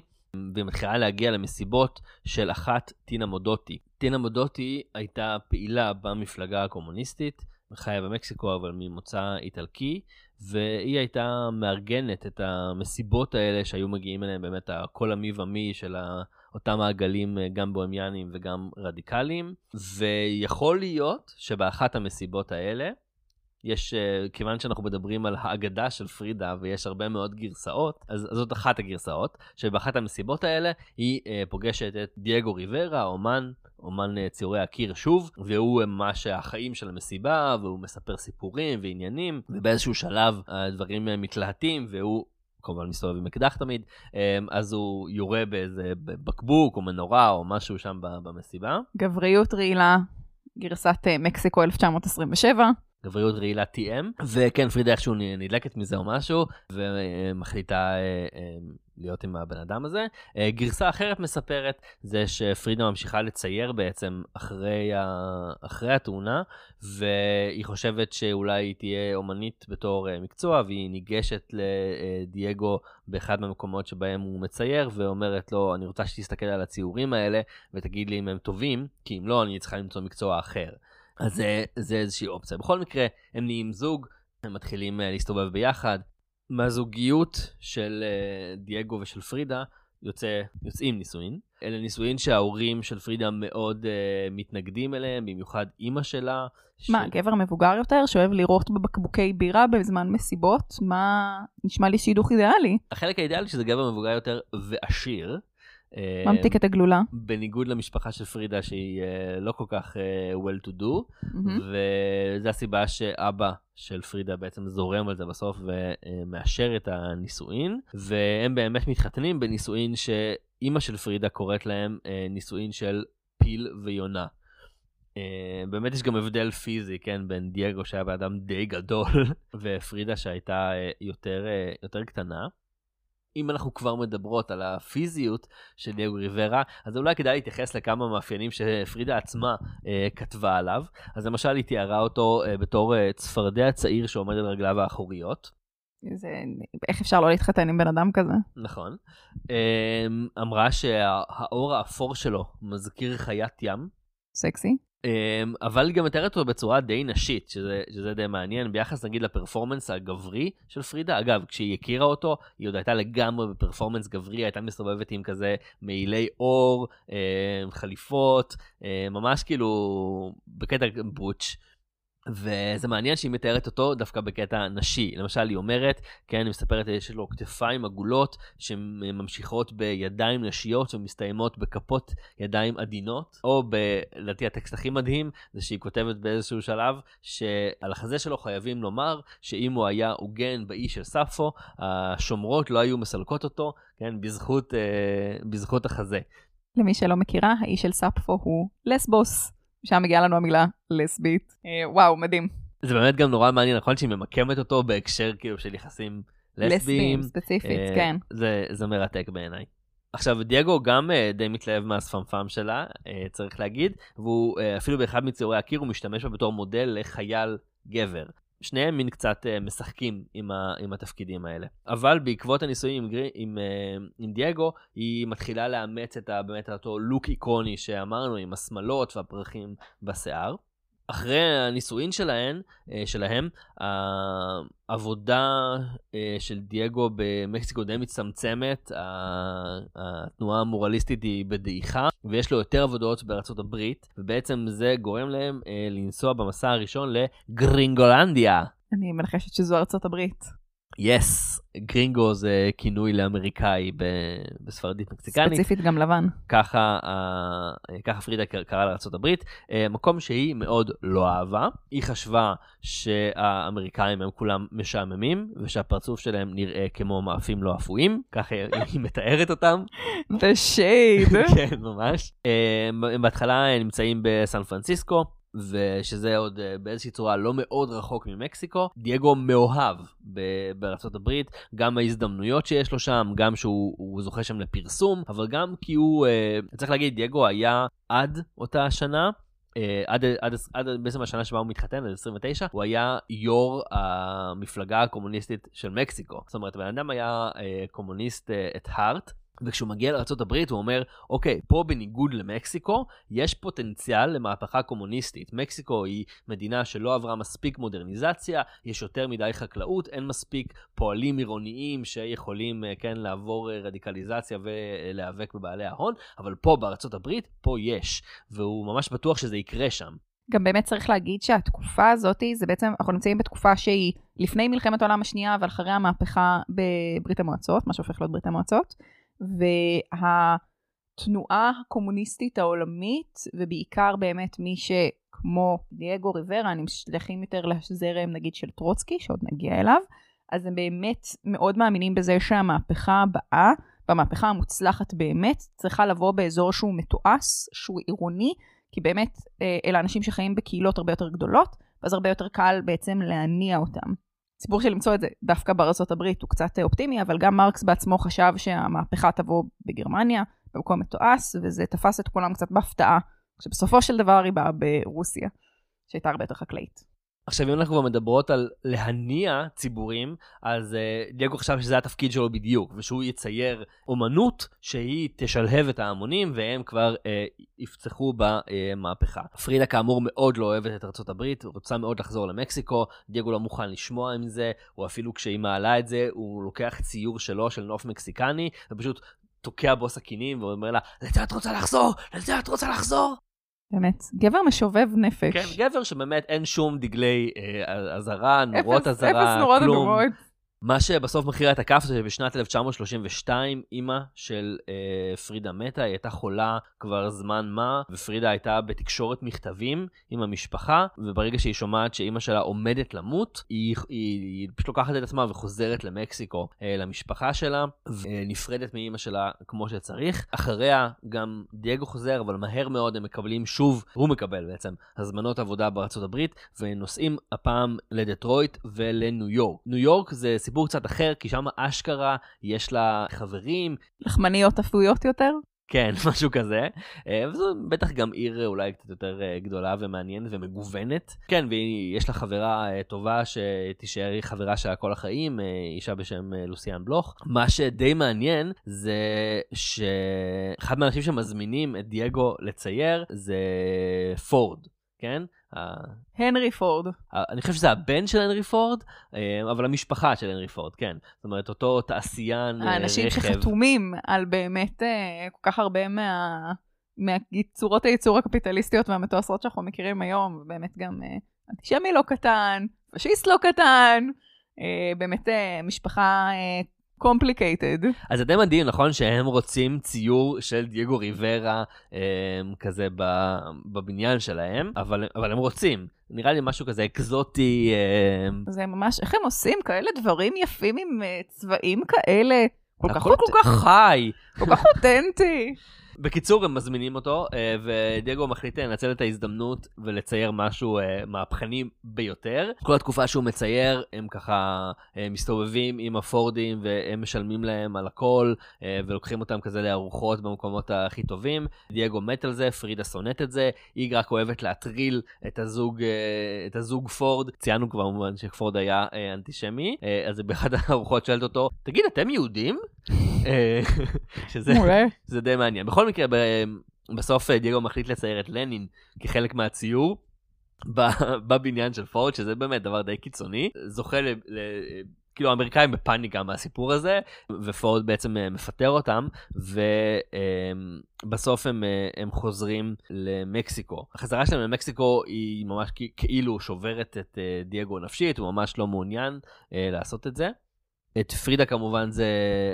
Speaker 2: והיא מתחילה להגיע למסיבות של אחת, טינה מודוטי. טינה מודוטי הייתה פעילה במפלגה הקומוניסטית, חיה במקסיקו, אבל ממוצא איטלקי, והיא הייתה מארגנת את המסיבות האלה שהיו מגיעים אליהם באמת הקול המי ומי של אותם מעגלים גם בוהמיאנים וגם רדיקליים, ויכול להיות שבאחת המסיבות האלה, יש, uh, כיוון שאנחנו מדברים על האגדה של פרידה ויש הרבה מאוד גרסאות, אז, אז זאת אחת הגרסאות, שבאחת המסיבות האלה היא uh, פוגשת את דייגו ריברה, אומן, אומן uh, ציורי הקיר שוב, והוא ממש החיים של המסיבה, והוא מספר סיפורים ועניינים, ובאיזשהו שלב הדברים מתלהטים, והוא כמובן מסתובב עם אקדח תמיד, אז הוא יורה באיזה בקבוק או מנורה או משהו שם במסיבה.
Speaker 1: גבריות רעילה, גרסת מקסיקו 1927.
Speaker 2: גבריות רעילה TM, וכן, פרידה איכשהו נדלקת מזה או משהו, ומחליטה אה, אה, להיות עם הבן אדם הזה. אה, גרסה אחרת מספרת זה שפרידה ממשיכה לצייר בעצם אחרי, ה... אחרי התאונה, והיא חושבת שאולי היא תהיה אומנית בתור מקצוע, והיא ניגשת לדייגו באחד מהמקומות שבהם הוא מצייר, ואומרת לו, אני רוצה שתסתכל על הציורים האלה ותגיד לי אם הם טובים, כי אם לא, אני צריכה למצוא מקצוע אחר. אז זה, זה איזושהי אופציה. בכל מקרה, הם נהיים זוג, הם מתחילים uh, להסתובב ביחד. מהזוגיות של uh, דייגו ושל פרידה יוצא, יוצאים נישואין. אלה נישואין שההורים של פרידה מאוד uh, מתנגדים אליהם, במיוחד אימא שלה.
Speaker 1: מה, ש... גבר מבוגר יותר שאוהב לירות בבקבוקי בירה בזמן מסיבות? מה נשמע לי שידוך אידיאלי?
Speaker 2: החלק האידיאלי שזה גבר מבוגר יותר ועשיר.
Speaker 1: ממתיק את הגלולה.
Speaker 2: בניגוד למשפחה של פרידה שהיא uh, לא כל כך uh, well to do, mm-hmm. וזו הסיבה שאבא של פרידה בעצם זורם על זה בסוף ומאשר את הנישואין, והם באמת מתחתנים בנישואין שאימא של פרידה קוראת להם נישואין של פיל ויונה. באמת יש גם הבדל פיזי, כן, בין דייגו שהיה באדם די גדול, ופרידה שהייתה יותר, יותר קטנה. אם אנחנו כבר מדברות על הפיזיות של דייגו ריברה, אז אולי כדאי להתייחס לכמה מאפיינים שפרידה עצמה אה, כתבה עליו. אז למשל היא תיארה אותו אה, בתור אה, צפרדע צעיר שעומד על רגליו האחוריות.
Speaker 1: זה, איך אפשר לא להתחתן עם בן אדם כזה?
Speaker 2: נכון. אה, אמרה שהאור האפור שלו מזכיר חיית ים.
Speaker 1: סקסי.
Speaker 2: אמ, אבל גם מתארת אותו בצורה די נשית, שזה, שזה די מעניין, ביחס נגיד לפרפורמנס הגברי של פרידה. אגב, כשהיא הכירה אותו, היא עוד הייתה לגמרי בפרפורמנס גברי, הייתה מסתובבת עם כזה מעילי אור, אמ, חליפות, אמ, ממש כאילו בקטע בוטש. וזה מעניין שהיא מתארת אותו דווקא בקטע נשי. למשל, היא אומרת, כן, היא מספרת שיש לו כתפיים עגולות שממשיכות בידיים נשיות ומסתיימות בכפות ידיים עדינות, או לדעתי הטקסט הכי מדהים, זה שהיא כותבת באיזשהו שלב, שעל החזה שלו חייבים לומר שאם הוא היה הוגן באי של ספו, השומרות לא היו מסלקות אותו, כן, בזכות, אה, בזכות החזה.
Speaker 1: למי שלא מכירה, האיש של ספפו הוא לסבוס. שם מגיעה לנו המילה לסבית. אה, וואו, מדהים.
Speaker 2: זה באמת גם נורא מעניין, נכון שהיא ממקמת אותו בהקשר כאילו של יחסים לסביים.
Speaker 1: לסביים, ספציפית, אה, כן.
Speaker 2: זה, זה מרתק בעיניי. עכשיו, דייגו גם uh, די מתלהב מהשפמפם שלה, uh, צריך להגיד, והוא uh, אפילו באחד מציורי הקיר הוא משתמש בה בתור מודל לחייל גבר. שניהם מין קצת uh, משחקים עם, ה, עם התפקידים האלה. אבל בעקבות הניסויים עם, עם, uh, עם דייגו, היא מתחילה לאמץ את ה, באמת אותו לוק איקוני שאמרנו, עם השמלות והפרחים בשיער. אחרי הנישואין שלהן, אה, שלהם, העבודה של דייגו במקסיקו די מצטמצמת, התנועה המורליסטית היא בדעיכה, ויש לו יותר עבודות בארצות הברית, ובעצם זה גורם להם לנסוע במסע הראשון לגרינגולנדיה.
Speaker 1: אני מנחשת שזו ארצות הברית.
Speaker 2: יס, yes, גרינגו זה כינוי לאמריקאי בספרדית מקסיקנית.
Speaker 1: ספציפית גם לבן.
Speaker 2: ככה, uh, ככה פרידה קראה לארה"ב, uh, מקום שהיא מאוד לא אהבה. היא חשבה שהאמריקאים הם כולם משעממים, ושהפרצוף שלהם נראה כמו מאפים לא אפויים, ככה היא מתארת אותם.
Speaker 1: The shade.
Speaker 2: כן, ממש. Uh, הם בהתחלה נמצאים בסן פרנסיסקו. ושזה עוד אה, באיזושהי צורה לא מאוד רחוק ממקסיקו. דייגו מאוהב בארצות הברית, גם ההזדמנויות שיש לו שם, גם שהוא זוכה שם לפרסום, אבל גם כי הוא, אה, צריך להגיד, דייגו היה עד אותה שנה, Uh, עד, עד, עד בעצם השנה שבה הוא מתחתן, עד 29, הוא היה יו"ר המפלגה הקומוניסטית של מקסיקו. זאת אומרת, הבן אדם היה קומוניסט את הארט, וכשהוא מגיע לארה"ב הוא אומר, אוקיי, פה בניגוד למקסיקו, יש פוטנציאל למהפכה קומוניסטית. מקסיקו היא מדינה שלא עברה מספיק מודרניזציה, יש יותר מדי חקלאות, אין מספיק פועלים עירוניים שיכולים, אה, כן, לעבור אה, רדיקליזציה ולהיאבק בבעלי ההון, אבל פה בארה"ב, פה יש, והוא ממש בטוח שזה יקרה שם.
Speaker 1: גם באמת צריך להגיד שהתקופה הזאת, זה בעצם, אנחנו נמצאים בתקופה שהיא לפני מלחמת העולם השנייה, אבל אחרי המהפכה בברית המועצות, מה שהופך להיות ברית המועצות. והתנועה הקומוניסטית העולמית, ובעיקר באמת מי שכמו דייגו ריברה, נמשכים יותר לזרם נגיד של טרוצקי, שעוד נגיע אליו, אז הם באמת מאוד מאמינים בזה שהמהפכה הבאה, והמהפכה המוצלחת באמת, צריכה לבוא באזור שהוא מתועש, שהוא עירוני, כי באמת אה, אלה אנשים שחיים בקהילות הרבה יותר גדולות, ואז הרבה יותר קל בעצם להניע אותם. הסיפור של למצוא את זה דווקא בארצות הברית הוא קצת אופטימי, אבל גם מרקס בעצמו חשב שהמהפכה תבוא בגרמניה, במקום מתועש, וזה תפס את כולם קצת בהפתעה, כשבסופו של דבר היא באה ברוסיה, שהייתה הרבה יותר חקלאית.
Speaker 2: עכשיו, אם אנחנו כבר מדברות על להניע ציבורים, אז uh, דייגו חשב שזה התפקיד שלו בדיוק, ושהוא יצייר אומנות שהיא תשלהב את ההמונים, והם כבר uh, יפצחו במהפכה. פרידה כאמור מאוד לא אוהבת את ארצות הברית, רוצה מאוד לחזור למקסיקו, דייגו לא מוכן לשמוע עם זה, או אפילו כשהיא מעלה את זה, הוא לוקח ציור שלו, של נוף מקסיקני, ופשוט תוקע בו סכינים ואומר לה, לזה את רוצה לחזור? לזה את רוצה לחזור?
Speaker 1: באמת, גבר משובב נפש.
Speaker 2: כן, גבר שבאמת אין שום דגלי אזהרה, אה, נורות אזהרה,
Speaker 1: כלום. אפס נורות אדומות.
Speaker 2: מה שבסוף מכריע את הכף זה שבשנת 1932 אימא של אה, פרידה מתה, היא הייתה חולה כבר זמן מה, ופרידה הייתה בתקשורת מכתבים עם המשפחה, וברגע שהיא שומעת שאימא שלה עומדת למות, היא, היא, היא פשוט לוקחת את עצמה וחוזרת למקסיקו אה, למשפחה שלה, ונפרדת מאימא שלה כמו שצריך. אחריה גם דייגו חוזר, אבל מהר מאוד הם מקבלים שוב, הוא מקבל בעצם, הזמנות עבודה בארצות הברית, ונוסעים הפעם לדטרויט ולניו יורק. ניו יורק זה סיפור... סיפור קצת אחר, כי שם אשכרה יש לה חברים.
Speaker 1: לחמניות אפויות יותר?
Speaker 2: כן, משהו כזה. אה, וזו בטח גם עיר אולי קצת יותר אה, גדולה ומעניינת ומגוונת. כן, ויש לה חברה אה, טובה שתישאר חברה שלה כל החיים, אישה בשם לוסיאן בלוך. מה שדי מעניין זה שאחד מהאנשים שמזמינים את דייגו לצייר זה פורד, כן?
Speaker 1: הנרי פורד.
Speaker 2: אני חושב שזה הבן של הנרי פורד, אה, אבל המשפחה של הנרי פורד, כן. זאת אומרת, אותו תעשיין
Speaker 1: רכב. האנשים שחתומים על באמת אה, כל כך הרבה מה... מהצורות הייצור הקפיטליסטיות והמתועסות שאנחנו מכירים היום, באמת גם אה, אנטישמי לא קטן, פשיסט לא קטן, באמת משפחה complicated.
Speaker 2: אז זה די מדהים, נכון? שהם רוצים ציור של דייגו ריברה אה, כזה בבניין שלהם, אבל, אבל הם רוצים. נראה לי משהו כזה אקזוטי.
Speaker 1: אה... זה ממש, איך הם עושים כאלה דברים יפים עם אה, צבעים כאלה?
Speaker 2: כל כך, כל כך חי.
Speaker 1: כל כך אותנטי.
Speaker 2: בקיצור, הם מזמינים אותו, אה, ודייגו מחליט לנצל את ההזדמנות ולצייר משהו אה, מהפכני ביותר. כל התקופה שהוא מצייר, הם ככה אה, מסתובבים עם הפורדים, והם משלמים להם על הכל, ולוקחים אותם כזה לארוחות במקומות הכי טובים. דייגו מת על זה, פרידה שונאת את זה, היא רק אוהבת להטריל את הזוג, את הזוג פורד. ציינו כבר במובן שפורד היה אנטישמי, אז באחת הארוחות שואלת אותו, תגיד, אתם יהודים? שזה די מעניין. בכל מקרה, בסוף אה, דייגו מחליט לצייר את לנין כחלק מהציור. בבניין של פורד, שזה באמת דבר די קיצוני, זוכה ל... ל... כאילו האמריקאים בפאניקה מהסיפור הזה, ופורד בעצם אה, מפטר אותם, ובסוף הם, אה, הם חוזרים למקסיקו. החזרה שלהם למקסיקו היא ממש כאילו שוברת את דייגו נפשית, הוא ממש לא מעוניין לעשות את זה. את פרידה כמובן זה,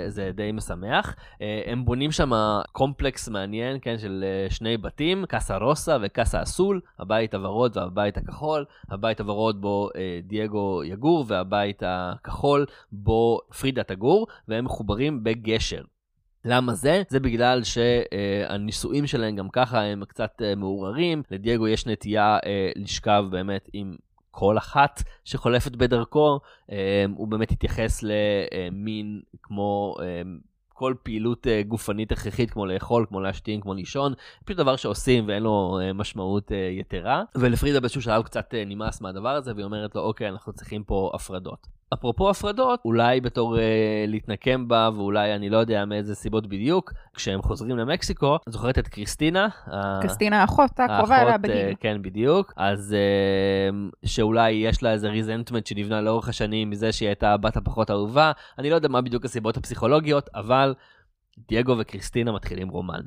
Speaker 2: זה די משמח. אה, הם בונים שם קומפלקס מעניין, כן, של אה, שני בתים, קאסה רוסה וקאסה אסול, הבית הוורוד והבית הכחול. הבית הוורוד בו אה, דייגו יגור, והבית הכחול בו פרידה תגור, והם מחוברים בגשר. למה זה? זה בגלל שהנישואים שלהם גם ככה הם קצת מעורערים, לדייגו יש נטייה לשכב באמת עם כל אחת שחולפת בדרכו, אה, הוא באמת התייחס למין כמו אה, כל פעילות אה, גופנית הכרחית, כמו לאכול, כמו להשתין, כמו לישון, פשוט דבר שעושים ואין לו משמעות יתרה. ולפרידה באיזשהו שלב קצת נמאס מהדבר הזה, והיא אומרת לו, אוקיי, אנחנו צריכים פה הפרדות. אפרופו הפרדות, אולי בתור אה, להתנקם בה, ואולי אני לא יודע מאיזה סיבות בדיוק, כשהם חוזרים למקסיקו, את זוכרת את קריסטינה?
Speaker 1: קריסטינה האחות הקרובה אליה בגיל.
Speaker 2: אה, כן, בדיוק. אז אה, שאולי יש לה איזה ריזנטמנט שנבנה לאורך השנים מזה שהיא הייתה הבת הפחות אהובה. אני לא יודע מה בדיוק הסיבות הפסיכולוגיות, אבל דייגו וקריסטינה מתחילים רומן.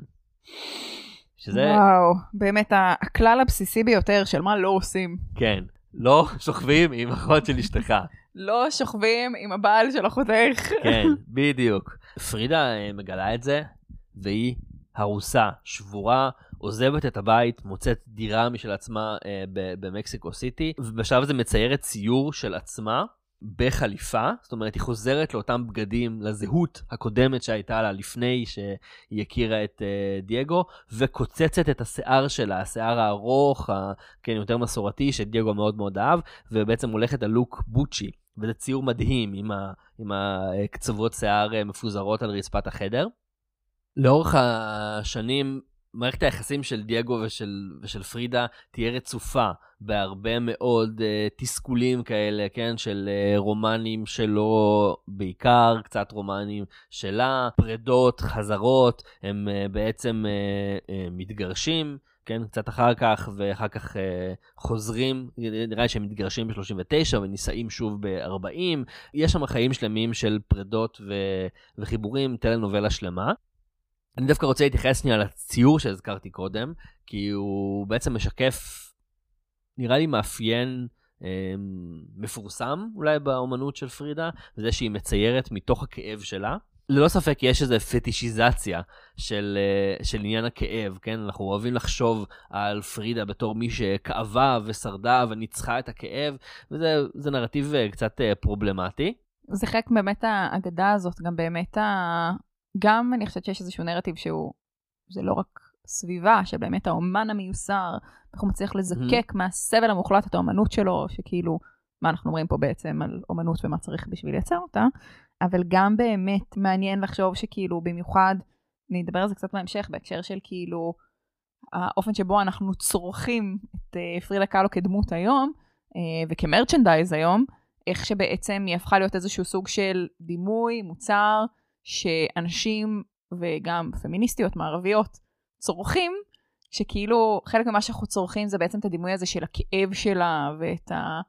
Speaker 1: שזה... וואו, באמת הכלל הבסיסי ביותר של מה לא עושים.
Speaker 2: כן, לא שוכבים עם אחות של אשתך.
Speaker 1: לא שוכבים עם הבעל של אחותך.
Speaker 2: כן, בדיוק. פרידה אה, מגלה את זה, והיא הרוסה, שבורה, עוזבת את הבית, מוצאת דירה משל עצמה אה, במקסיקו סיטי, ובשלב הזה מציירת ציור של עצמה בחליפה, זאת אומרת היא חוזרת לאותם בגדים, לזהות הקודמת שהייתה לה לפני שהיא הכירה את uh, דייגו, וקוצצת את השיער שלה, השיער הארוך, ה, כן, יותר מסורתי, שדייגו מאוד מאוד אהב, ובעצם הולכת על לוק בוצ'י, וזה ציור מדהים עם, ה, עם הקצוות שיער אה, מפוזרות על רצפת החדר. לאורך השנים מערכת היחסים של דייגו ושל, ושל פרידה תהיה רצופה בהרבה מאוד uh, תסכולים כאלה, כן? של uh, רומנים שלו בעיקר, קצת רומנים שלה, פרדות, חזרות, הם uh, בעצם uh, uh, מתגרשים. כן, קצת אחר כך, ואחר כך uh, חוזרים, נראה לי שהם מתגרשים ב-39 ונישאים שוב ב-40. יש שם חיים שלמים של פרדות ו- וחיבורים, טלנובלה שלמה. אני דווקא רוצה להתייחס שנייה לציור שהזכרתי קודם, כי הוא בעצם משקף, נראה לי מאפיין אה, מפורסם אולי באומנות של פרידה, זה שהיא מציירת מתוך הכאב שלה. ללא ספק יש איזו פטישיזציה של, אה, של עניין הכאב, כן? אנחנו אוהבים לחשוב על פרידה בתור מי שכאבה ושרדה וניצחה את הכאב, וזה נרטיב אה, קצת אה, פרובלמטי.
Speaker 1: זה חלק באמת האגדה הזאת, גם באמת ה... גם אני חושבת שיש איזשהו נרטיב שהוא, זה לא רק סביבה, שבאמת האומן המיוסר, איך הוא מצליח לזקק mm-hmm. מהסבל המוחלט את האומנות שלו, שכאילו, מה אנחנו אומרים פה בעצם על אומנות ומה צריך בשביל לייצר אותה, אבל גם באמת מעניין לחשוב שכאילו, במיוחד, אני אדבר על זה קצת בהמשך, בהקשר של כאילו, האופן שבו אנחנו צורכים את uh, פרידה קאלו כדמות היום, uh, וכמרצ'נדייז היום, איך שבעצם היא הפכה להיות איזשהו סוג של דימוי, מוצר, שאנשים וגם פמיניסטיות מערביות צורכים, שכאילו חלק ממה שאנחנו צורכים זה בעצם את הדימוי הזה של הכאב שלה ואת ה...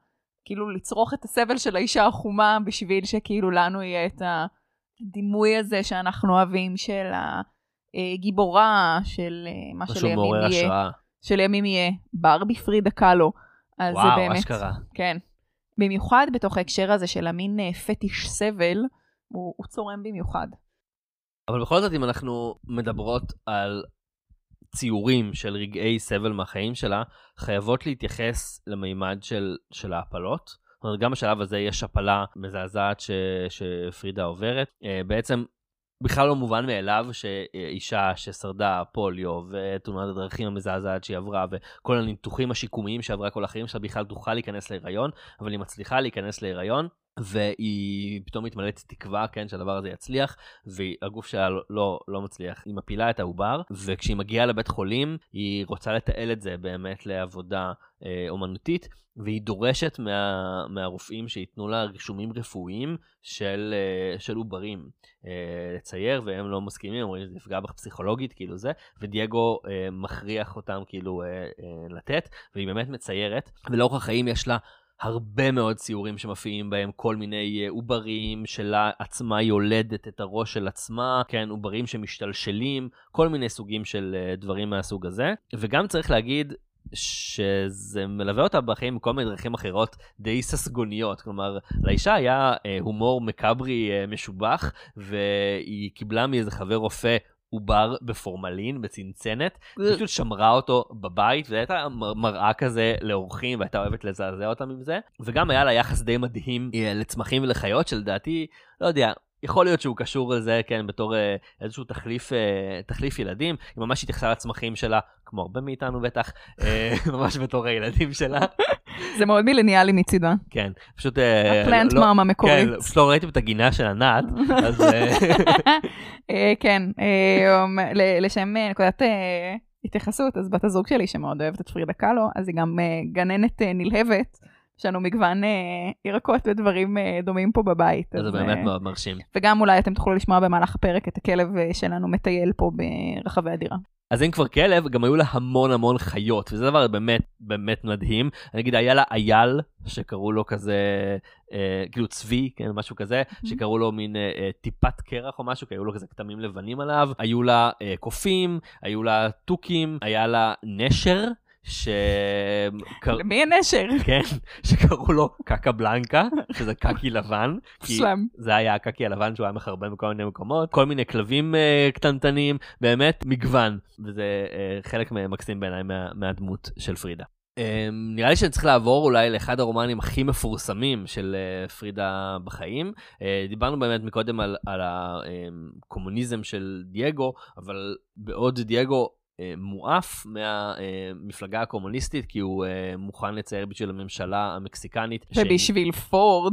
Speaker 1: כאילו לצרוך את הסבל של האישה החומה בשביל שכאילו לנו יהיה את הדימוי הזה שאנחנו אוהבים של הגיבורה, של אה, מה שלימים יהיה. השראה. שלימים יהיה ברבי פרידה קאלו.
Speaker 2: אז וואו, זה באמת, אשכרה.
Speaker 1: כן. במיוחד בתוך ההקשר הזה של המין אה, פטיש סבל, הוא, הוא צורם במיוחד.
Speaker 2: אבל בכל זאת, אם אנחנו מדברות על ציורים של רגעי סבל מהחיים שלה, חייבות להתייחס למימד של, של ההפלות. זאת אומרת, גם בשלב הזה יש הפלה מזעזעת ש, שפרידה עוברת. אה, בעצם בכלל לא מובן מאליו שאישה ששרדה פוליו ותאונת הדרכים המזעזעת שהיא עברה וכל הניתוחים השיקומיים שעברה כל החיים שלה בכלל תוכל להיכנס להיריון, אבל היא מצליחה להיכנס להיריון והיא פתאום מתמלאת תקווה, כן, שהדבר הזה יצליח, והגוף שלה לא, לא, מצליח. היא מפילה את העובר, וכשהיא מגיעה לבית חולים, היא רוצה לתעל את זה באמת לעבודה אה, אומנותית, והיא דורשת מה, מהרופאים שייתנו לה רישומים רפואיים של, אה, של עוברים אה, לצייר, והם לא מסכימים, אומרים שזה יפגע בך פסיכולוגית, כאילו זה, ודייגו אה, מכריח אותם כאילו אה, אה, לתת, והיא באמת מציירת, ולאורך החיים יש לה הרבה מאוד ציורים שמופיעים בהם כל מיני אה, עוברים שלה עצמה יולדת את הראש של עצמה, כן, עוברים שמשתלשלים, כל מיני סוגים של אה, דברים מהסוג הזה. וגם צריך להגיד שזה מלווה אותה בחיים בכל מיני דרכים אחרות די ססגוניות. כלומר, לאישה היה אה, הומור מקאברי אה, משובח, והיא קיבלה מאיזה חבר רופא עובר בפורמלין, בצנצנת, פשוט שמרה אותו בבית, וזו הייתה מראה כזה לאורחים, והייתה אוהבת לזעזע אותם עם זה. וגם היה לה יחס די מדהים אה, לצמחים ולחיות, שלדעתי, לא יודע, יכול להיות שהוא קשור לזה, כן, בתור אה, איזשהו תחליף, אה, תחליף ילדים. היא ממש התייחסה לצמחים שלה, כמו הרבה מאיתנו בטח, אה, ממש בתור הילדים שלה.
Speaker 1: זה מאוד מילניאלי מצידה.
Speaker 2: כן, פשוט...
Speaker 1: הפלנט לא, מאמה מקורית.
Speaker 2: כן, פשוט לא ראיתי את הגינה של ענת, אז...
Speaker 1: כן, לשם נקודת התייחסות, אז בת הזוג שלי שמאוד אוהבת את פרידה קאלו, אז היא גם גננת נלהבת. יש לנו מגוון אה, ירקות ודברים אה, דומים פה בבית.
Speaker 2: זה
Speaker 1: אז,
Speaker 2: באמת
Speaker 1: אה,
Speaker 2: מאוד מרשים.
Speaker 1: וגם אולי אתם תוכלו לשמוע במהלך הפרק את הכלב אה, שלנו מטייל פה ברחבי הדירה.
Speaker 2: אז אם כבר כלב, גם היו לה המון המון חיות, וזה דבר באמת באמת מדהים. אני אגיד, היה לה אייל, שקראו לו כזה, אה, כאילו צבי, כן, משהו כזה, שקראו לו מין אה, אה, טיפת קרח או משהו, כי היו לו כזה כתמים לבנים עליו. היו לה אה, קופים, היו לה תוכים, היה לה נשר, ש...
Speaker 1: למי הנשר?
Speaker 2: כן, שקראו לו קקה בלנקה, שזה קקי לבן.
Speaker 1: שלם.
Speaker 2: זה היה הקקי הלבן שהוא היה מחרבן בכל מיני מקומות, כל מיני כלבים uh, קטנטנים, באמת מגוון, וזה uh, חלק מקסים בעיניי מה, מהדמות של פרידה. Um, נראה לי שאני צריך לעבור אולי לאחד הרומנים הכי מפורסמים של uh, פרידה בחיים. Uh, דיברנו באמת מקודם על, על הקומוניזם של דייגו, אבל בעוד דייגו מואף מהמפלגה הקומוניסטית, כי הוא uh, מוכן לצייר בשביל הממשלה המקסיקנית.
Speaker 1: ובשביל פורד.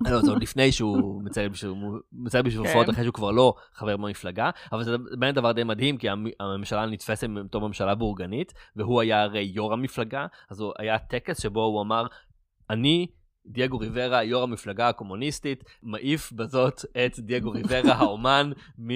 Speaker 2: לא, זה עוד לפני שהוא מצייר בשביל, מצייר בשביל
Speaker 1: כן.
Speaker 2: פורט אחרי שהוא כבר לא חבר במפלגה, אבל זה באמת דבר די מדהים, כי המ- הממשלה נתפסת בתור ממשלה בורגנית, והוא היה הרי יו"ר המפלגה, אז הוא היה טקס שבו הוא אמר, אני, דייגו ריברה, יו"ר המפלגה הקומוניסטית, מעיף בזאת את דייגו ריברה, האומן, מ...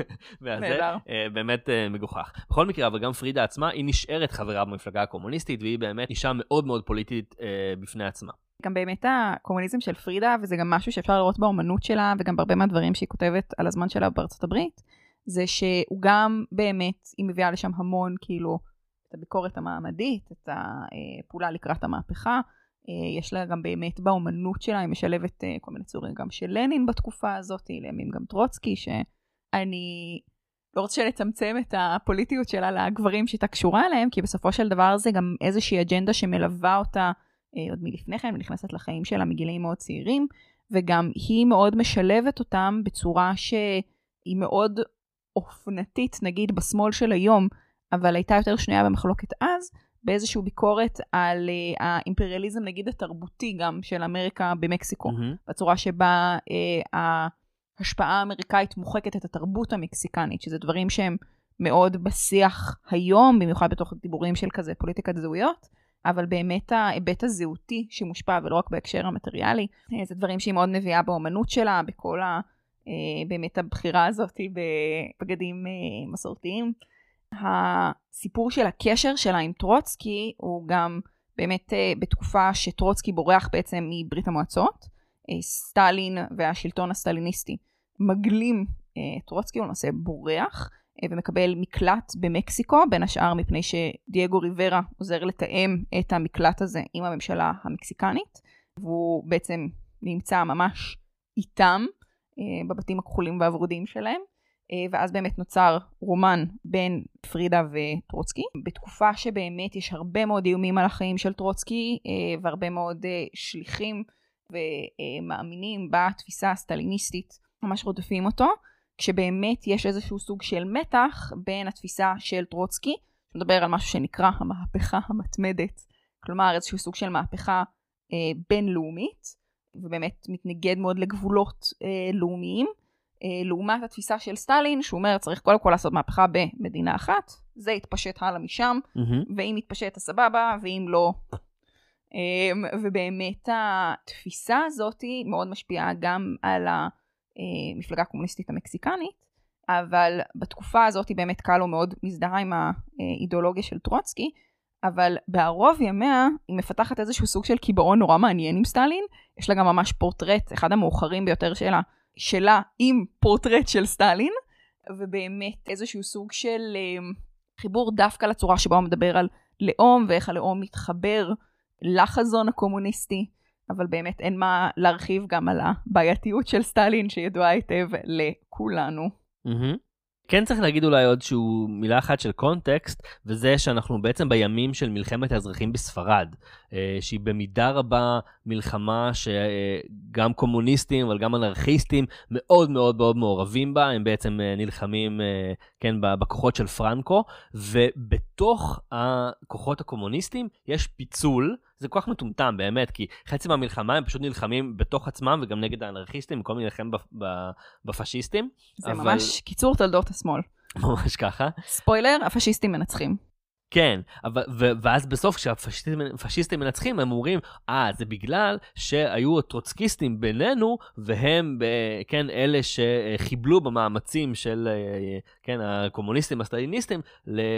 Speaker 2: מהזה,
Speaker 1: נהדר.
Speaker 2: אה, באמת אה, מגוחך. בכל מקרה, אבל גם פרידה עצמה, היא נשארת חברה במפלגה הקומוניסטית, והיא באמת אישה מאוד מאוד פוליטית אה, בפני עצמה.
Speaker 1: גם באמת הקומוניזם של פרידה, וזה גם משהו שאפשר לראות באומנות שלה, וגם בהרבה מהדברים שהיא כותבת על הזמן שלה בארצות הברית, זה שהוא גם באמת, היא מביאה לשם המון, כאילו, את הביקורת המעמדית, את הפעולה לקראת המהפכה. אה, יש לה גם באמת באומנות שלה, היא משלבת אה, כל מיני צורים גם של לנין בתקופה הזאת, לימים גם טרוצקי, שאני לא רוצה לצמצם את הפוליטיות שלה לגברים שהייתה קשורה אליהם, כי בסופו של דבר זה גם איזושהי אג'נדה שמלווה אותה אה, עוד מלפני כן, ונכנסת לחיים שלה מגילאים מאוד צעירים, וגם היא מאוד משלבת אותם בצורה שהיא מאוד אופנתית, נגיד בשמאל של היום, אבל הייתה יותר שנויה במחלוקת אז, באיזושהי ביקורת על uh, האימפריאליזם, נגיד התרבותי גם, של אמריקה במקסיקו,
Speaker 2: מהמם.
Speaker 1: בצורה שבה uh, ההשפעה האמריקאית מוחקת את התרבות המקסיקנית, שזה דברים שהם מאוד בשיח היום, במיוחד בתוך דיבורים של כזה פוליטיקת זהויות. אבל באמת ההיבט הזהותי שמושפע, ולא רק בהקשר המטריאלי, אה, זה דברים שהיא מאוד מביאה באומנות שלה, בכל ה... באמת הבחירה הזאת בבגדים מסורתיים. הסיפור של הקשר שלה עם טרוצקי הוא גם באמת בתקופה שטרוצקי בורח בעצם מברית המועצות. סטלין והשלטון הסטליניסטי מגלים טרוצקי, הוא למעשה בורח. ומקבל מקלט במקסיקו, בין השאר מפני שדייגו ריברה עוזר לתאם את המקלט הזה עם הממשלה המקסיקנית, והוא בעצם נמצא ממש איתם אה, בבתים הכחולים והוורודים שלהם, אה, ואז באמת נוצר רומן בין פרידה וטרוצקי, בתקופה שבאמת יש הרבה מאוד איומים על החיים של טרוצקי, אה, והרבה מאוד אה, שליחים ומאמינים בתפיסה הסטליניסטית ממש רודפים אותו. כשבאמת יש איזשהו סוג של מתח בין התפיסה של טרוצקי, שמדבר על משהו שנקרא המהפכה המתמדת, כלומר איזשהו סוג של מהפכה אה, בינלאומית, ובאמת מתנגד מאוד לגבולות אה, לאומיים, אה, לעומת התפיסה של סטלין, שהוא אומר צריך קודם כל לעשות מהפכה במדינה אחת, זה יתפשט הלאה משם,
Speaker 2: מהמם.
Speaker 1: ואם יתפשט אז סבבה, ואם לא... אה, ובאמת התפיסה הזאת מאוד משפיעה גם על. המפלגה הקומוניסטית המקסיקנית, אבל בתקופה הזאת באמת קלו מאוד מזדהה עם האידיאולוגיה של טרוצקי, אבל בערוב ימיה היא מפתחת איזשהו סוג של קיבעון נורא מעניין עם סטלין, יש לה גם ממש פורטרט, אחד המאוחרים ביותר שלה, שלה עם פורטרט של סטלין, ובאמת איזשהו סוג של אה, חיבור דווקא לצורה שבה הוא מדבר על לאום ואיך הלאום מתחבר לחזון הקומוניסטי. אבל באמת אין מה להרחיב גם על הבעייתיות של סטלין שידועה היטב לכולנו.
Speaker 2: מהמם. כן צריך להגיד אולי עוד שהוא מילה אחת של קונטקסט, וזה שאנחנו בעצם בימים של מלחמת האזרחים בספרד, שהיא במידה רבה מלחמה שגם קומוניסטים אבל גם אנרכיסטים מאוד מאוד מאוד מעורבים בה, הם בעצם אה, נלחמים אה, כן, בכוחות של פרנקו, ובתוך הכוחות הקומוניסטים יש פיצול. זה כל כך מטומטם באמת, כי חצי מהמלחמה הם פשוט נלחמים בתוך עצמם וגם נגד האנרכיסטים, במקום להילחם בפשיסטים.
Speaker 1: זה
Speaker 2: אבל-
Speaker 1: ממש קיצור תולדות השמאל.
Speaker 2: ממש ככה.
Speaker 1: ספוילר, הפשיסטים מנצחים.
Speaker 2: כן, אבל, ו, ואז בסוף כשהפשיסטים מנצחים הם אומרים, אה, זה בגלל שהיו הטרוצקיסטים בינינו, והם, ב, כן, אלה שחיבלו במאמצים של, אה, כן, הקומוניסטים הסטליניסטים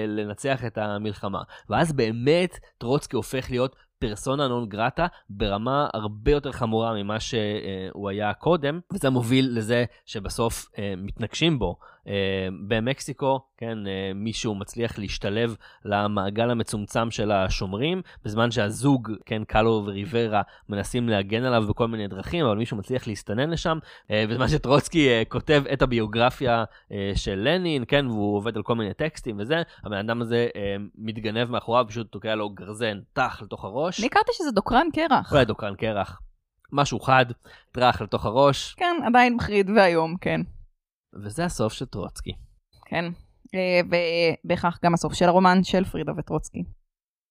Speaker 2: לנצח את המלחמה. ואז באמת טרוצקי הופך להיות פרסונה נון גרטה ברמה הרבה יותר חמורה ממה שהוא היה קודם, וזה מוביל לזה שבסוף אה, מתנגשים בו. אה, במקסיקו, כן, אה, מישהו מצליח להשתלב למעגל המצומצם של השומרים, בזמן שהזוג, כן, קלו וריברה, מנסים להגן עליו בכל מיני דרכים, אבל מישהו מצליח להסתנן לשם, בזמן שטרוצקי כותב את הביוגרפיה של לנין, כן, והוא עובד על כל מיני טקסטים וזה, הבן אדם הזה מתגנב מאחוריו, פשוט תוקע לו גרזן טח לתוך הראש.
Speaker 1: אני הכרתי שזה דוקרן קרח.
Speaker 2: אולי דוקרן קרח. משהו חד, טראח לתוך הראש.
Speaker 1: כן, עדיין מחריד והיום, כן.
Speaker 2: וזה הסוף של טרוצקי.
Speaker 1: כן, אה, ובהכרח גם הסוף של הרומן של פרידה וטרוצקי.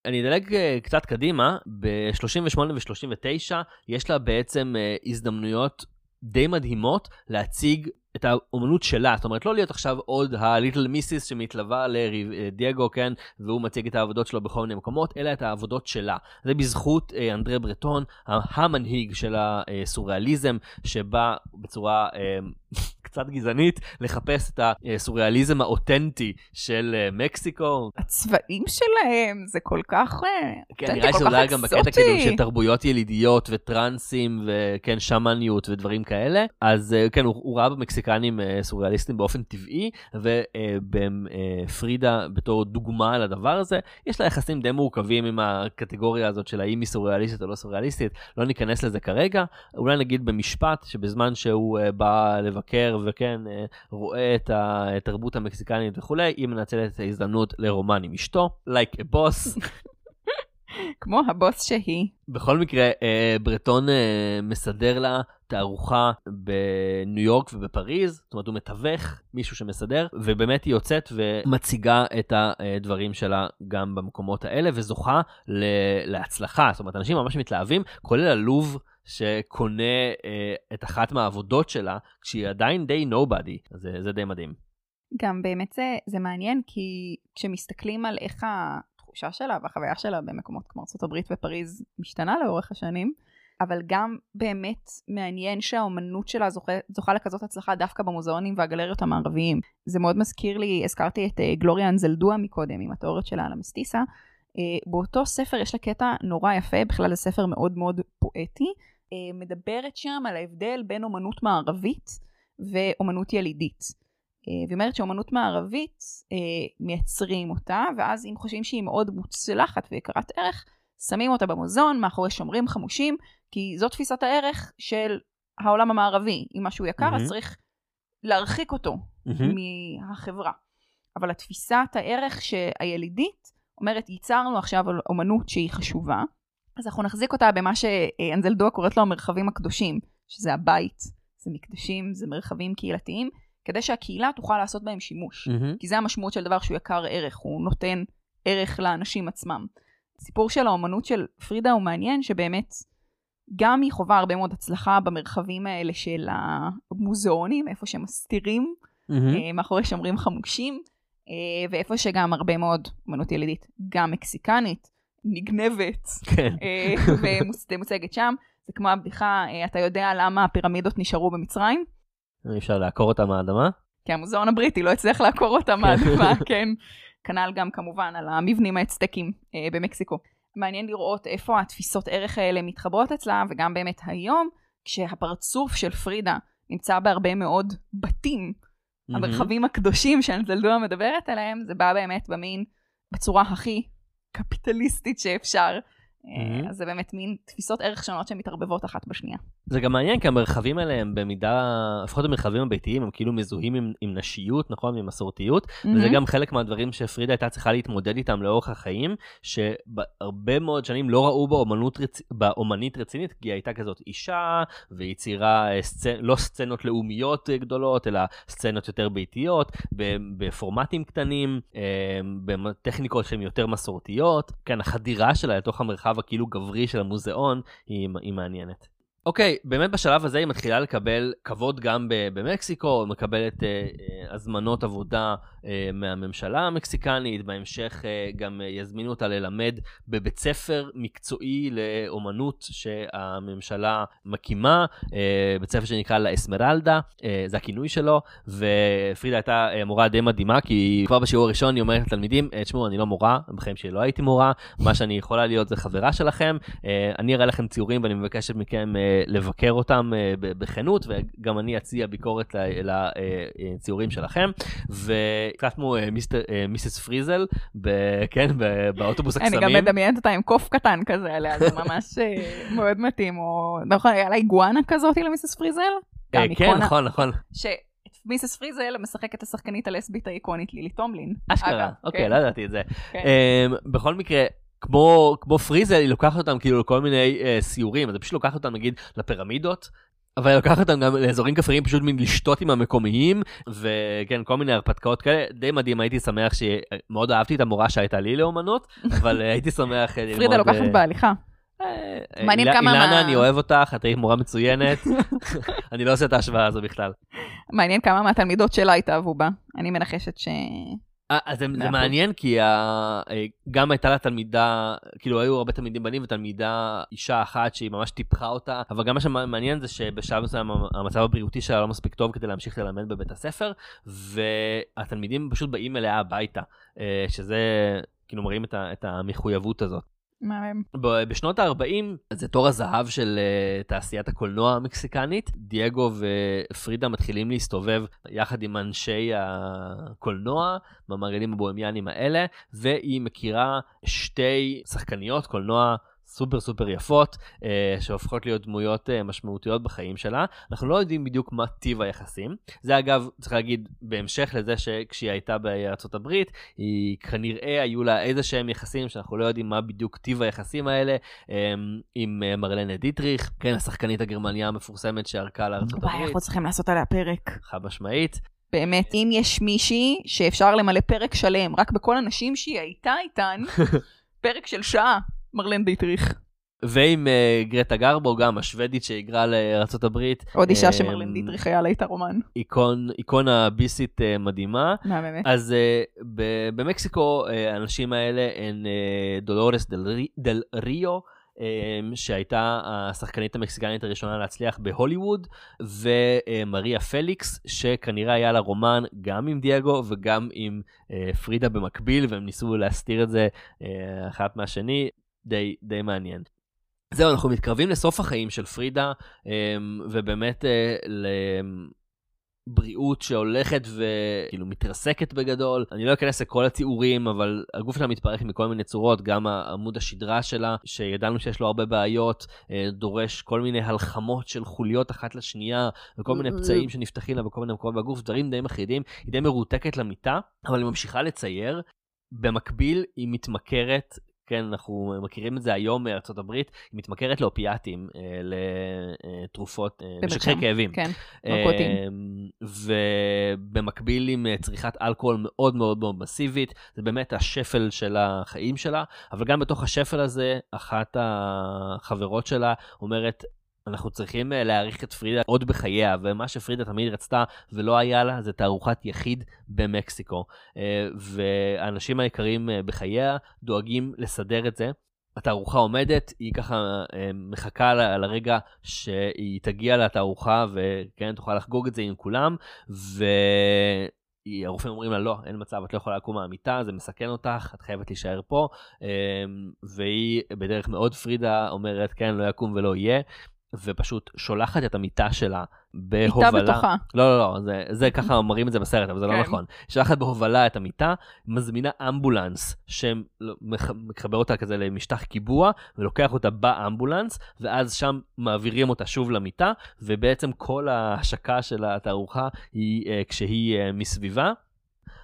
Speaker 2: אני אדלג אה, קצת קדימה, ב-38 ו-39 יש לה בעצם אה, הזדמנויות די מדהימות להציג את האומנות שלה, זאת אומרת לא להיות עכשיו עוד הליטל מיסיס שמתלווה לדייגו, כן, והוא מציג את העבודות שלו בכל מיני מקומות, אלא את העבודות שלה. זה בזכות אה, אנדרי ברטון, המנהיג של הסוריאליזם, שבא בצורה אה, קצת גזענית, לחפש את הסוריאליזם האותנטי של אה, מקסיקו.
Speaker 1: הצבעים שלהם זה כל כך...
Speaker 2: אה, כן, נראה שזה אולי גם בקטע כאילו של תרבויות ילידיות וטרנסים וכן שמאניות ודברים כאלה. אז אה, כן, הוא, הוא ראה במקסיקנים סוריאליסטים באופן טבעי, ובפרידה בתור דוגמה לדבר הזה, יש לה יחסים די מורכבים עם הקטגוריה הזאת של האם היא סוריאליסטית או לא סוריאליסטית. לא ניכנס לזה כרגע, אולי נגיד במשפט שבזמן שהוא בא לבקר וכן אה, רואה את התרבות המקסיקנית וכולי, היא מנצלת את ההזדמנות לרומן עם אשתו, like a boss.
Speaker 1: כמו הבוס שהיא.
Speaker 2: בכל מקרה, אה, ברטון אה, מסדר לה תערוכה בניו יורק ובפריז, זאת אומרת הוא מתווך מישהו שמסדר, ובאמת היא יוצאת ומציגה את הדברים שלה גם במקומות האלה, וזוכה להצלחה, זאת אומרת אנשים ממש מתלהבים, כולל הלוב. שקונה אה, את אחת מהעבודות שלה, כשהיא עדיין די נובדי, זה, זה די מדהים.
Speaker 1: גם באמת זה, זה מעניין, כי כשמסתכלים על איך התחושה שלה והחוויה שלה במקומות כמו ארה"ב ופריז משתנה לאורך השנים, אבל גם באמת מעניין שהאומנות שלה זוכה, זוכה לכזאת הצלחה דווקא במוזיאונים והגלריות המערביים. זה מאוד מזכיר לי, הזכרתי את uh, גלוריה אנזלדואה מקודם עם התיאוריות שלה על המסטיסה. Uh, באותו ספר יש לה קטע נורא יפה, בכלל זה ספר מאוד מאוד פואטי, אה, מדברת שם על ההבדל בין אומנות מערבית ואומנות ילידית. אה, והיא אומרת שאומנות מערבית אה, מייצרים אותה, ואז אם חושבים שהיא מאוד מוצלחת ויקרת ערך, שמים אותה במוזיאון מאחורי שומרים חמושים, כי זו תפיסת הערך של העולם המערבי. אם משהו יקר, mm-hmm. אז צריך להרחיק אותו mm-hmm. מהחברה. אבל התפיסת הערך הילידית אומרת, ייצרנו עכשיו אומנות שהיא חשובה, אז אנחנו נחזיק אותה במה שאנזלדואה קוראת לו המרחבים הקדושים, שזה הבית, זה מקדשים, זה מרחבים קהילתיים, כדי שהקהילה תוכל לעשות בהם שימוש. Mm-hmm. כי זה המשמעות של דבר שהוא יקר ערך, הוא נותן ערך לאנשים עצמם. הסיפור של האומנות של פרידה הוא מעניין, שבאמת גם היא חווה הרבה מאוד הצלחה במרחבים האלה של המוזיאונים, איפה שמסתירים, mm-hmm. מאחורי שומרים חמושים, ואיפה שגם הרבה מאוד אומנות ילידית, גם מקסיקנית, נגנבת כן. אה, ומוצגת שם. זה כמו הבדיחה, אה, אתה יודע למה הפירמידות נשארו במצרים?
Speaker 2: אי אפשר לעקור אותם מהאדמה?
Speaker 1: כי המוזיאון הבריטי לא הצליח לעקור אותם כן. מהאדמה, כן. כנ"ל גם כמובן על המבנים האצטקים אה, במקסיקו. מעניין לראות איפה התפיסות ערך האלה מתחברות אצלה, וגם באמת היום, כשהפרצוף של פרידה נמצא בהרבה מאוד בתים, mm-hmm. המרחבים הקדושים שאנזלדואה מדברת עליהם, זה בא באמת במין, בצורה הכי קפיטליסטית שאפשר. Mm-hmm. אז זה באמת מין תפיסות ערך שונות שמתערבבות אחת בשנייה.
Speaker 2: זה גם מעניין כי המרחבים האלה הם במידה, לפחות המרחבים הביתיים הם כאילו מזוהים עם, עם נשיות, נכון? עם מסורתיות, mm-hmm. וזה גם חלק מהדברים שפרידה הייתה צריכה להתמודד איתם לאורך החיים, שהרבה מאוד שנים לא ראו באומנות רצ... באומנית רצינית, כי היא הייתה כזאת אישה, והיא ציירה אה, סצנ... לא סצנות לאומיות גדולות, אלא סצנות יותר ביתיות, בפורמטים קטנים, אה, בטכניקות שהן יותר מסורתיות. כן, החדירה שלה לתוך המרחב הכאילו גברי של המוזיאון היא, היא מעניינת. אוקיי, okay, באמת בשלב הזה היא מתחילה לקבל כבוד גם במקסיקו, מקבלת uh, הזמנות עבודה uh, מהממשלה המקסיקנית, בהמשך uh, גם יזמינו אותה ללמד בבית ספר מקצועי לאומנות שהממשלה מקימה, uh, בית ספר שנקרא לה אסמרלדה, uh, זה הכינוי שלו, ופרידה הייתה מורה די מדהימה, כי כבר בשיעור הראשון היא אומרת לתלמידים, תשמעו, אני לא מורה, בחיים שלי לא הייתי מורה, מה שאני יכולה להיות זה חברה שלכם, uh, אני אראה לכם ציורים ואני מבקשת מכם uh, לבקר אותם אה, בכנות, וגם אני אציע ביקורת לציורים שלכם. והקלטנו אה, מיסס פריזל, כן, באוטובוס הקסמים.
Speaker 1: אני גם מדמיינת אותה עם קוף קטן כזה עליה, זה ממש אה, מאוד מתאים. או נכון, היה לה איגואנה כזאת למיסס פריזל?
Speaker 2: כן, נכון, נכון.
Speaker 1: מיסס פריזל משחקת את השחקנית הלסבית האיקונית לילי טומלין.
Speaker 2: אשכרה, אוקיי, כן. לא ידעתי את זה. כן. אמ, בכל מקרה, כמו, כמו פריזל, היא לוקחת אותם כאילו לכל מיני אה, סיורים, אז היא פשוט לוקחת אותם נגיד לפירמידות, אבל היא לוקחת אותם גם לאזורים כפריים פשוט לשתות עם המקומיים, וכן, כל מיני הרפתקאות כאלה, די מדהים, הייתי שמח שמאוד אהבתי את המורה שהייתה לי לאומנות, אבל אה, הייתי שמח
Speaker 1: אה, ללמוד... פרידה לוקחת אה, בהליכה.
Speaker 2: מעניין כמה... אילנה, אני אוהב אותך, את היית מורה מצוינת, אני לא עושה את ההשוואה הזו בכלל.
Speaker 1: מעניין כמה מהתלמידות שלה התאהבו בה. אני מנחשת ש...
Speaker 2: אה, אז זה, זה מעניין כי ה... אה, גם הייתה לה תלמידה, כאילו היו הרבה תלמידים בנים ותלמידה אישה אחת שהיא ממש טיפחה אותה, אבל גם מה שמעניין זה שבשלב מסוים המצב הבריאותי שלה לא מספיק טוב כדי להמשיך ללמד בבית הספר, והתלמידים פשוט באים אליה הביתה, אה, שזה, כאילו מראים את המחויבות הזאת.
Speaker 1: מהמם.
Speaker 2: בשנות ה-40 זה תור הזהב של uh, תעשיית הקולנוע המקסיקנית. דייגו ופרידה מתחילים להסתובב יחד עם אנשי הקולנוע במעגלים הבוהמיאנים האלה, והיא מכירה שתי שחקניות קולנוע סופר סופר יפות, אה, שהופכות להיות דמויות אה, משמעותיות בחיים שלה. אנחנו לא יודעים בדיוק מה טיב היחסים. זה אגב, צריך להגיד, בהמשך לזה שכשהיא הייתה הברית, היא כנראה היו לה איזה שהם יחסים שאנחנו לא יודעים מה בדיוק טיב היחסים האלה, אה, עם אה, מרלנה דיטריך, כן, השחקנית הגרמניה המפורסמת שערכה הברית.
Speaker 1: וואי, אנחנו צריכים לעשות עליה פרק.
Speaker 2: חד משמעית.
Speaker 1: באמת, אם יש מישהי שאפשר למלא פרק שלם רק בכל הנשים שהיא הייתה איתן, פרק של שעה. מרלן דיטריך.
Speaker 2: ועם uh, גרטה גרבו, גם השוודית שהיגרה לארה"ב.
Speaker 1: עוד אישה uh, שמרלן דיטריך היה לה את הרומן.
Speaker 2: איקון, איקונה ביסית uh, מדהימה.
Speaker 1: מה באמת?
Speaker 2: אז uh, במקסיקו uh, הנשים האלה הן uh, דולורס דל, דל ריו. שהייתה השחקנית המקסיקנית הראשונה להצליח בהוליווד, ומריה פליקס, שכנראה היה לה רומן גם עם דייגו וגם עם פרידה במקביל, והם ניסו להסתיר את זה אחת מהשני. די, די מעניין. זהו, אנחנו מתקרבים לסוף החיים של פרידה, אמ, ובאמת אה, לבריאות שהולכת וכאילו מתרסקת בגדול. אני לא אכנס לכל התיאורים, אבל הגוף שלה מתפרק מכל מיני צורות, גם עמוד השדרה שלה, שידענו שיש לו הרבה בעיות, אה, דורש כל מיני הלחמות של חוליות אחת לשנייה, וכל מיני פצעים שנפתחים לה בכל מיני מקומות בגוף, דברים די מחרידים. היא די מרותקת למיטה, אבל היא ממשיכה לצייר. במקביל היא מתמכרת כן, אנחנו מכירים את זה היום מארצות הברית, היא מתמכרת לאופיאטים, אה, לתרופות, אה, משככי כאבים.
Speaker 1: כן, נרקוטים. אה,
Speaker 2: ובמקביל עם צריכת אלכוהול מאוד מאוד מאוד מסיבית, זה באמת השפל של החיים שלה, אבל גם בתוך השפל הזה, אחת החברות שלה אומרת, אנחנו צריכים אה, להעריך את פרידה עוד בחייה, ומה שפרידה תמיד רצתה ולא היה לה זה תערוכת יחיד במקסיקו. אה, והאנשים היקרים אה, בחייה דואגים לסדר את זה. התערוכה עומדת, היא ככה מחכה לרגע שהיא תגיע לתערוכה וכן, תוכל לחגוג את זה עם כולם, ו... הרופאים אומרים לה לא, אין מצב, את לא יכולה לקום מהמיטה, זה מסכן אותך, את חייבת להישאר פה. והיא בדרך מאוד פרידה אומרת כן, לא יקום ולא יהיה. ופשוט שולחת את המיטה שלה בהובלה.
Speaker 1: מיטה בתוכה.
Speaker 2: לא, לא, לא, זה, זה ככה מראים את זה בסרט, אבל זה לא כן. לא נכון. שולחת בהובלה את המיטה, מזמינה אמבולנס שמחבר אותה כזה למשטח קיבוע, ולוקח אותה באמבולנס, ואז שם מעבירים אותה שוב למיטה, ובעצם כל ההשקה של התערוכה היא uh, כשהיא uh, מסביבה.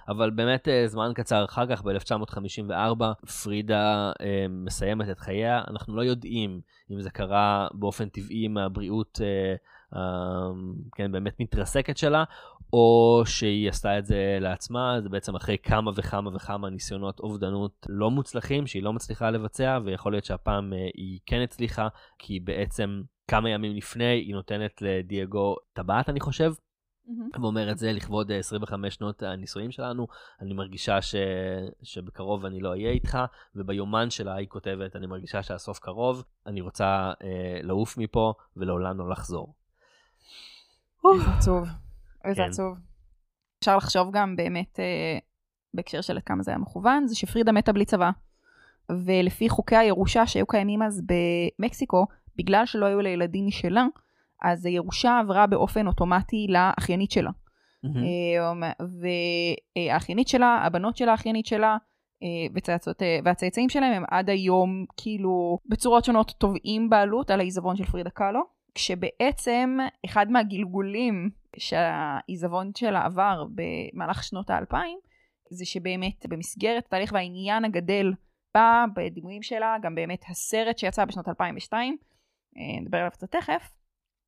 Speaker 2: אבל באמת אה, זמן קצר אחר כך, ב-1954, פרידה אה, מסיימת את חייה. אנחנו לא יודעים אם זה קרה באופן טבעי מהבריאות, אה, אה, כן, באמת מתרסקת שלה, או שהיא עשתה את זה לעצמה, זה בעצם אחרי כמה וכמה וכמה ניסיונות אובדנות לא מוצלחים, שהיא לא מצליחה לבצע, ויכול להיות שהפעם אה, היא כן הצליחה, כי בעצם כמה ימים לפני היא נותנת לדייגו טבעת, אני חושב,
Speaker 1: מהמם.
Speaker 2: ואומר את זה לכבוד אה, 25 שנות הנישואים שלנו, אני מרגישה ש... שבקרוב אני לא אהיה איתך, וביומן שלה היא כותבת, אני מרגישה שהסוף קרוב, אני רוצה אה, לעוף מפה ולעולם לא לחזור.
Speaker 1: איזה עצוב. איזה
Speaker 2: כן.
Speaker 1: עצוב. אפשר לחשוב גם באמת, אה, בהקשר של כמה זה היה מכוון, זה שפרידה מתה בלי צבא. ולפי חוקי הירושה שהיו קיימים אז במקסיקו, בגלל שלא היו לה ילדים משלה, אז הירושה עברה באופן אוטומטי לאחיינית שלה. אמ, והאחיינית שלה, הבנות של האחיינית שלה, אה, וצאצאות, אה, והצאצאים שלהם הם עד היום כאילו בצורות שונות תובעים בעלות על העיזבון של פרידה קאלו, כשבעצם אחד מהגלגולים שהעיזבון שלה עבר במהלך שנות האלפיים, זה שבאמת במסגרת התהליך והעניין הגדל בה, בדימויים שלה, גם באמת הסרט שיצא בשנת 2002, אה, נדבר עליו קצת תכף,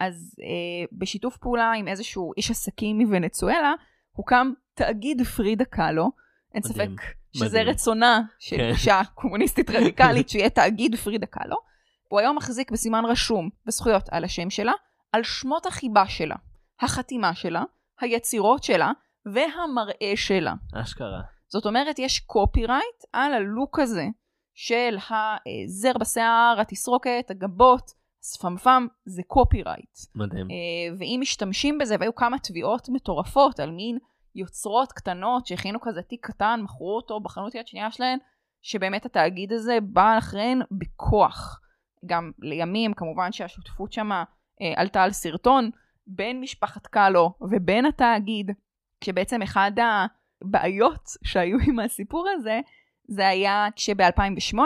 Speaker 1: אז אה, בשיתוף פעולה עם איזשהו איש עסקים מוונצואלה, הוקם תאגיד פרידה קאלו. אין ספק
Speaker 2: מדהים,
Speaker 1: שזה
Speaker 2: מדהים.
Speaker 1: רצונה של
Speaker 2: כן.
Speaker 1: אישה קומוניסטית רדיקלית שיהיה תאגיד פרידה קאלו. הוא היום מחזיק בסימן רשום בזכויות על השם שלה, על שמות החיבה שלה, החתימה שלה, היצירות שלה והמראה שלה.
Speaker 2: אשכרה.
Speaker 1: זאת אומרת, יש קופירייט על הלוק הזה של הזר בשיער, התסרוקת, הגבות, השפמפם, זה קופירייט.
Speaker 2: מדהים.
Speaker 1: אה, ואם משתמשים בזה, והיו כמה תביעות מטורפות על מין יוצרות קטנות שהכינו כזה תיק קטן, מכרו אותו בחנות יד שנייה שלהן, שבאמת התאגיד הזה בא אחריהן בכוח. גם לימים, כמובן שהשותפות שמה אה, עלתה על סרטון בין משפחת קאלו ובין התאגיד, כשבעצם אחד הבעיות שהיו עם הסיפור הזה, זה היה כשב-2008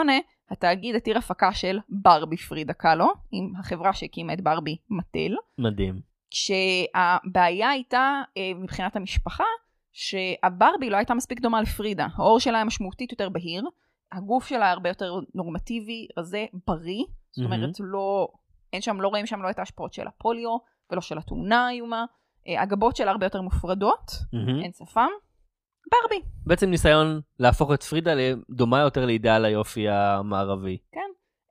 Speaker 1: התאגיד התיר הפקה של ברבי פרידה קאלו, עם החברה שהקימה את ברבי מטל,
Speaker 2: מדהים.
Speaker 1: כשהבעיה הייתה אה, מבחינת המשפחה, שהברבי לא הייתה מספיק דומה לפרידה. העור שלה היה משמעותית יותר בהיר, הגוף שלה הרבה יותר נורמטיבי, רזה, בריא, זאת אומרת, לא, אין שם, לא רואים שם לא את ההשפעות של הפוליו ולא של התאונה האיומה. אה, הגבות שלה הרבה יותר מופרדות,
Speaker 2: מהמם.
Speaker 1: אין שפם. ברבי,
Speaker 2: בעצם ניסיון להפוך את פרידה לדומה יותר לאידאל היופי המערבי.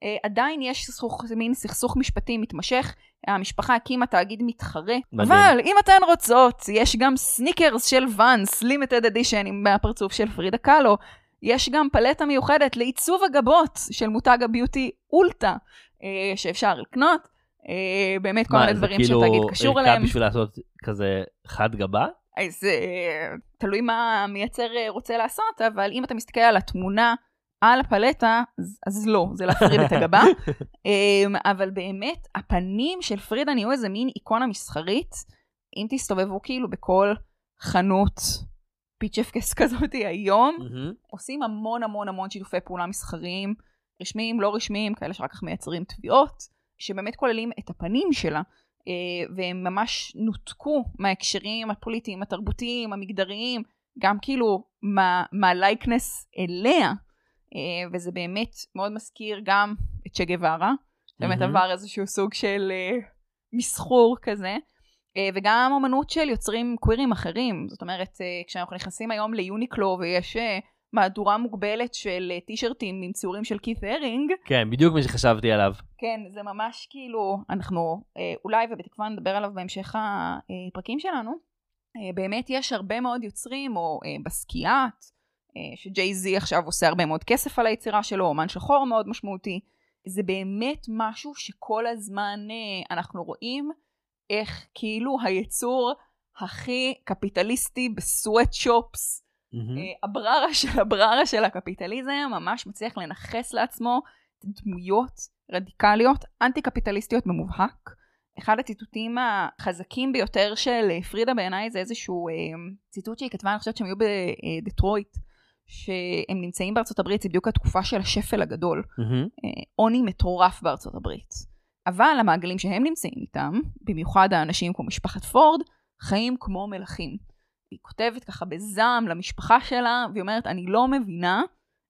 Speaker 1: אה, עדיין יש סכסוך, מין סכסוך משפטי מתמשך, המשפחה הקימה תאגיד מתחרה,
Speaker 2: מדהים.
Speaker 1: אבל אם אתן רוצות, יש גם סניקרס של ואנס, לימיטד אדישן עם הפרצוף של פרידה קאלו, יש גם פלטה מיוחדת לעיצוב הגבות של מותג הביוטי אולטה, אה, שאפשר לקנות, אה, באמת כל
Speaker 2: מה,
Speaker 1: מיני
Speaker 2: זה
Speaker 1: דברים
Speaker 2: כאילו
Speaker 1: שתאגיד קשור
Speaker 2: ערכה
Speaker 1: אליהם.
Speaker 2: בשביל לעשות כזה חד גבה?
Speaker 1: אז אה, תלוי מה המייצר אה, רוצה לעשות, אבל אם אתה מסתכל על התמונה על הפלטה, אז, אז לא, זה להפריד את הגבה. אמ, אבל באמת, הפנים של פרידה נהיו איזה מין איקונה מסחרית. אם תסתובבו כאילו בכל חנות פיצ'פקס כזאת היום,
Speaker 2: מהמם.
Speaker 1: עושים המון המון המון שיתופי פעולה מסחריים, רשמיים, לא רשמיים, כאלה שרק כך מייצרים תביעות, שבאמת כוללים את הפנים שלה, והם ממש נותקו מההקשרים הפוליטיים, התרבותיים, המגדריים, גם כאילו מה- מהלייקנס אליה, אה, וזה באמת מאוד מזכיר גם את צ'ה גווארה, באמת
Speaker 2: מהמם.
Speaker 1: עבר איזשהו סוג של אה, מסחור כזה. אה, וגם אמנות של יוצרים קווירים אחרים. זאת אומרת, אה, כשאנחנו נכנסים היום ליוניקלו ויש אה, מהדורה מוגבלת של אה, טישרטים עם ציורים של כית' הרינג,
Speaker 2: כן, בדיוק מה שחשבתי עליו.
Speaker 1: כן, זה ממש כאילו, אנחנו אה, אולי ובתקווה נדבר עליו בהמשך הפרקים שלנו, אה, באמת יש הרבה מאוד יוצרים, או בסקיאט, שג'יי זי עכשיו עושה הרבה מאוד כסף על היצירה שלו, אומן שחור מאוד משמעותי. זה באמת משהו שכל הזמן אנחנו רואים איך כאילו היצור הכי קפיטליסטי בסוואטשופס, הבררה של הבררה של הקפיטליזם ממש מצליח לנכס לעצמו דמויות רדיקליות, אנטי קפיטליסטיות במובהק. אחד הציטוטים החזקים ביותר של אה, פרידה בעיניי זה איזשהו אה, ציטוט שהיא כתבה, אני חושבת שהם היו בדטרויט, שהם נמצאים בארצות הברית, זה בדיוק התקופה של השפל הגדול. אה, עוני מטורף בארצות הברית. אבל המעגלים שהם נמצאים איתם, במיוחד האנשים כמו משפחת פורד, חיים כמו מלכים. היא כותבת ככה בזעם למשפחה שלה, והיא אומרת, אני לא מבינה